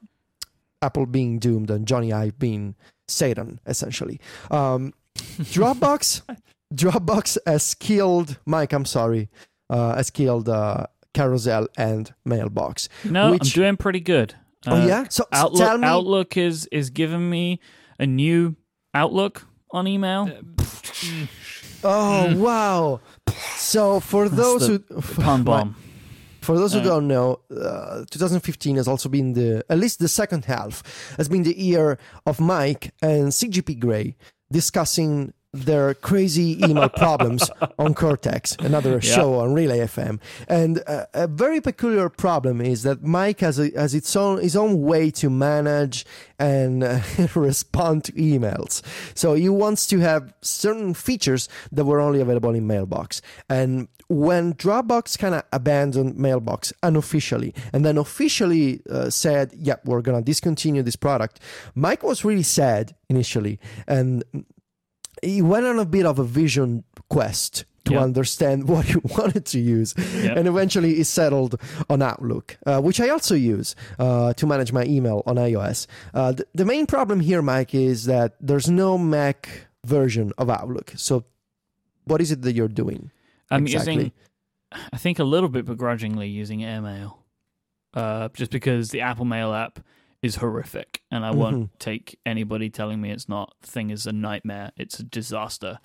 Apple being doomed and Jony Ive being Satan, essentially. Um, Dropbox, Dropbox has killed Myke. I'm sorry, uh, has killed uh, Carousel and Mailbox. No, which, I'm doing pretty good. oh yeah, so Outlook, Outlook is is giving me a new Outlook on email. Oh mm. wow! So for That's those who pun bomb. For those who uh, don't know, uh, 2015 has also been the at least the second half has been the year of Myke and CGP Grey discussing their crazy email problems on Cortex, another Yeah. show on Relay FM. And uh, a very peculiar problem is that Myke has, a, has its own his own way to manage and uh, respond to emails. So he wants to have certain features that were only available in Mailbox. And when Dropbox kind of abandoned Mailbox unofficially and then officially uh, said, "Yeah, we're gonna discontinue this product," Myke was really sad initially, and he went on a bit of a vision quest to Yeah. understand what he wanted to use, Yeah. and eventually he settled on Outlook, uh, which I also use uh, to manage my email on iOS. Uh, th- the main problem here, Myke, is that there's no Mac version of Outlook. So, what is it that you're doing? I'm Exactly. using, I think, a little bit begrudgingly using AirMail, uh, just because the Apple Mail app is horrific, and I won't take anybody telling me it's not. The thing is a nightmare. It's a disaster.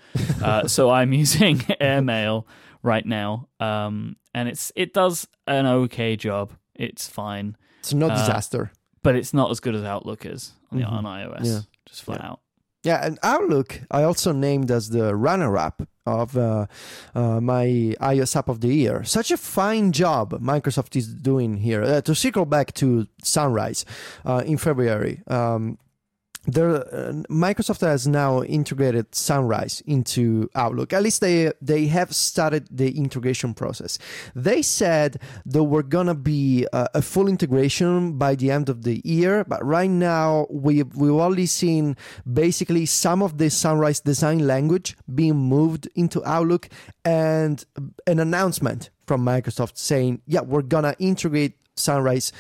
uh, so I'm using AirMail right now, um, and it's it does an okay job. It's fine, It's no Uh, disaster. but it's not as good as Outlook is on, the, Mhm. on iOS. Yeah. Just flat Yeah. out. Yeah, and Outlook I also named as the runner-up of uh, uh, my iOS app of the year. Such a fine job Microsoft is doing here. Uh, to circle back to Sunrise uh, in February, um, there, uh, Microsoft has now integrated Sunrise into Outlook. At least they they have started the integration process. They said there were gonna be uh, a full integration by the end of the year, but right now we we've only seen basically some of the Sunrise design language being moved into Outlook and an announcement from Microsoft saying, "Yeah, we're gonna integrate Sunrise."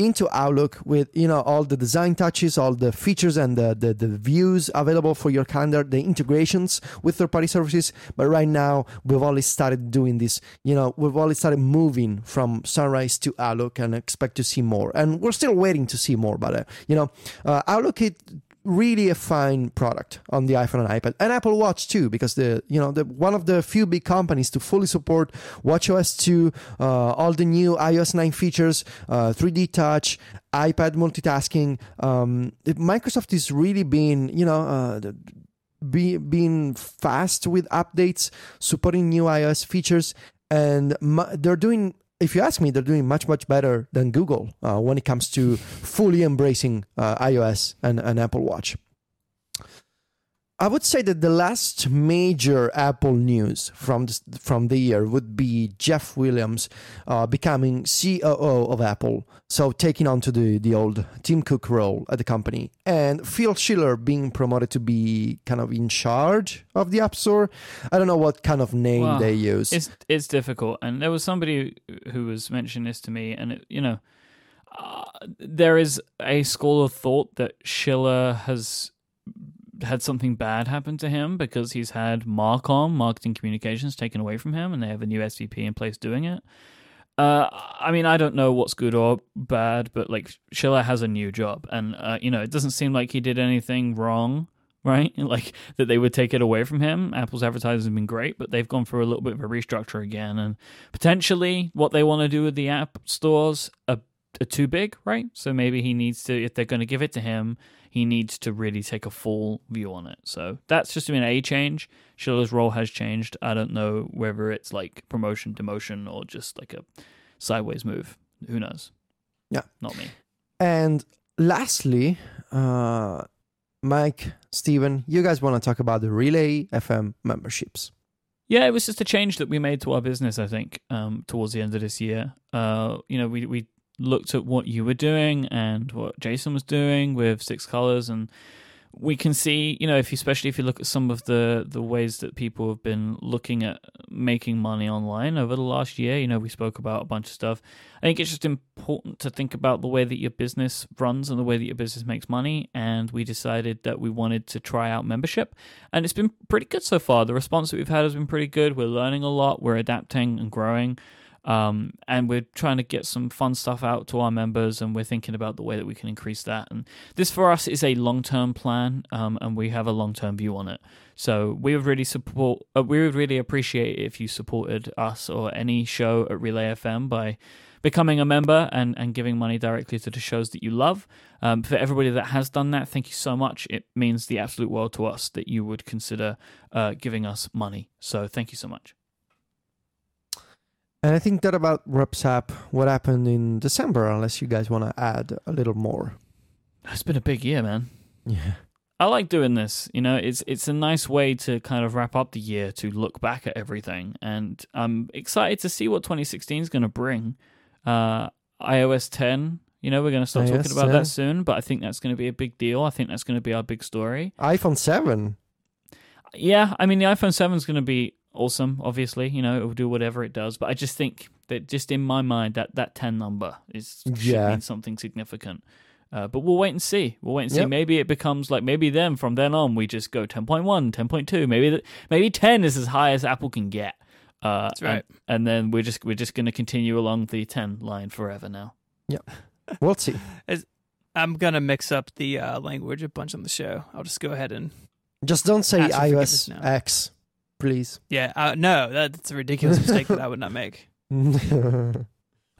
Into Outlook with you know all the design touches, all the features and the, the, the views available for your calendar, the integrations with third party services. But right now we've only started doing this. You know, we've only started moving from Sunrise to Outlook and expect to see more. And we're still waiting to see more. But uh, you know, uh, Outlook it really a fine product on the iPhone and iPad and Apple Watch too, because the you know the one of the few big companies to fully support WatchOS 2, uh, all the new iOS 9 features, uh, 3D Touch, iPad multitasking. Um, Microsoft is really being you know. Uh, be, being fast with updates, supporting new iOS features, and they're doing if you ask me, they're doing much, much better than Google uh, when it comes to fully embracing uh, iOS and, and Apple Watch. I would say that the last major Apple news from this, from the year would be Jeff Williams uh, becoming COO of Apple, so taking on to the, the old Tim Cook role at the company, and Phil Schiller being promoted to be kind of in charge of the App Store. I don't know what kind of name they use. It's it's difficult, and there was somebody who was mentioning this to me, and it, you know, uh, there is a school of thought that Schiller has had something bad happen to him because he's had Marcom, marketing communications, taken away from him, and they have a new SVP in place doing it. Uh, I mean, I don't know what's good or bad, but like Schiller has a new job, and uh, you know, it doesn't seem like he did anything wrong, right? Like that they would take it away from him. Apple's advertising has been great, but they've gone through a little bit of a restructure again, and potentially what they want to do with the app stores are, are too big, right? So maybe he needs to, if they're going to give it to him, he needs to really take a full view on it. So that's just been a change. Schiller's role has changed. I don't know whether it's like promotion, demotion, or just like a sideways move. Who knows? Yeah. Not me. And lastly, uh, Myke, Stephen, you guys want to talk about the Relay FM memberships. Yeah, it was just a change that we made to our business, I think, um, towards the end of this year. Uh, you know, we, we looked at what you were doing and what Jason was doing with Six Colors, and we can see, you know, if you, especially if you look at some of the the ways that people have been looking at making money online over the last year. You know, we spoke about a bunch of stuff. I think it's just important to think about the way that your business runs and the way that your business makes money. And we decided that we wanted to try out membership, and it's been pretty good so far. The response that we've had has been pretty good. We're learning a lot. We're adapting and growing. Um, and we're trying to get some fun stuff out to our members, and we're thinking about the way that we can increase that. And this for us is a long term plan, um, and we have a long term view on it. So we would really support. Uh, we would really appreciate it if you supported us or any show at Relay FM by becoming a member and, and giving money directly to the shows that you love. Um, for everybody that has done that, thank you so much. It means the absolute world to us that you would consider uh, giving us money. So thank you so much. And I think that about wraps up what happened in December, unless you guys want to add a little more. It's been a big year, man. Yeah. I like doing this. You know, it's it's a nice way to kind of wrap up the year to look back at everything, and I'm excited to see what 2016 is going to bring. Uh, iOS 10, you know, we're going to start iOS talking about 10. that soon, but I think that's going to be a big deal. I think that's going to be our big story. iPhone 7. Yeah, I mean, the iPhone 7 is going to be awesome. Obviously, you know, it will do whatever it does, but I just think that just in my mind that that 10 number is should Yeah. mean something significant. Uh, but we'll wait and see. We'll wait and see. Yep. Maybe it becomes like maybe then from then on we just go 10.1, 10.2. Maybe th- maybe 10 is as high as Apple can get. Uh, That's right. And, and then we're just we're just going to continue along the 10 line forever now. Yep. We'll see. I'm gonna mix up the uh, language a bunch on the show. I'll just go ahead and Just don't say Ask for iOS now. X, please. yeah. Uh, no, that's a ridiculous mistake that I would not make.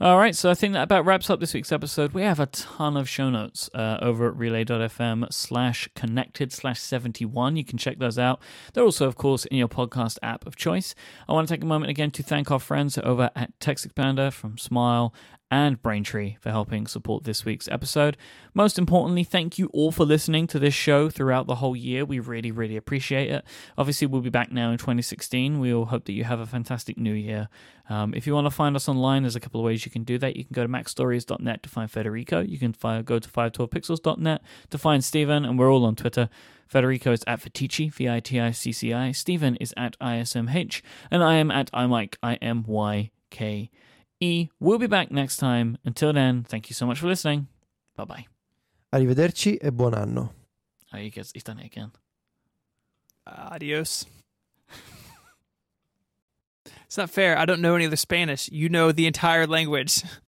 All right, so I think that about wraps up this week's episode. We have a ton of show notes uh, over at relay.fm slash connected slash 71. You can check those out. They're also, of course, in your podcast app of choice. I want to take a moment again to thank our friends over at TextExpander from Smile and Braintree for helping support this week's episode. Most importantly, thank you all for listening to this show throughout the whole year. We really, really appreciate it. Obviously, we'll be back now in 2016. We all hope that you have a fantastic new year. Um, if you want to find us online, there's a couple of ways you can do that. You can go to macstories.net to find Federico. You can go to 512pixels.net to find Stephen, and we're all on Twitter. Federico is at Viticci, V I T I C C I. Stephen is at ISMH, and I am at iMyke, I M Y K E. We'll be back next time. Until then, thank you so much for listening. Bye bye. Arrivederci e buon anno. Oh, you guys, he's done it again. Adios. it's not fair. I don't know any other Spanish. You know the entire language.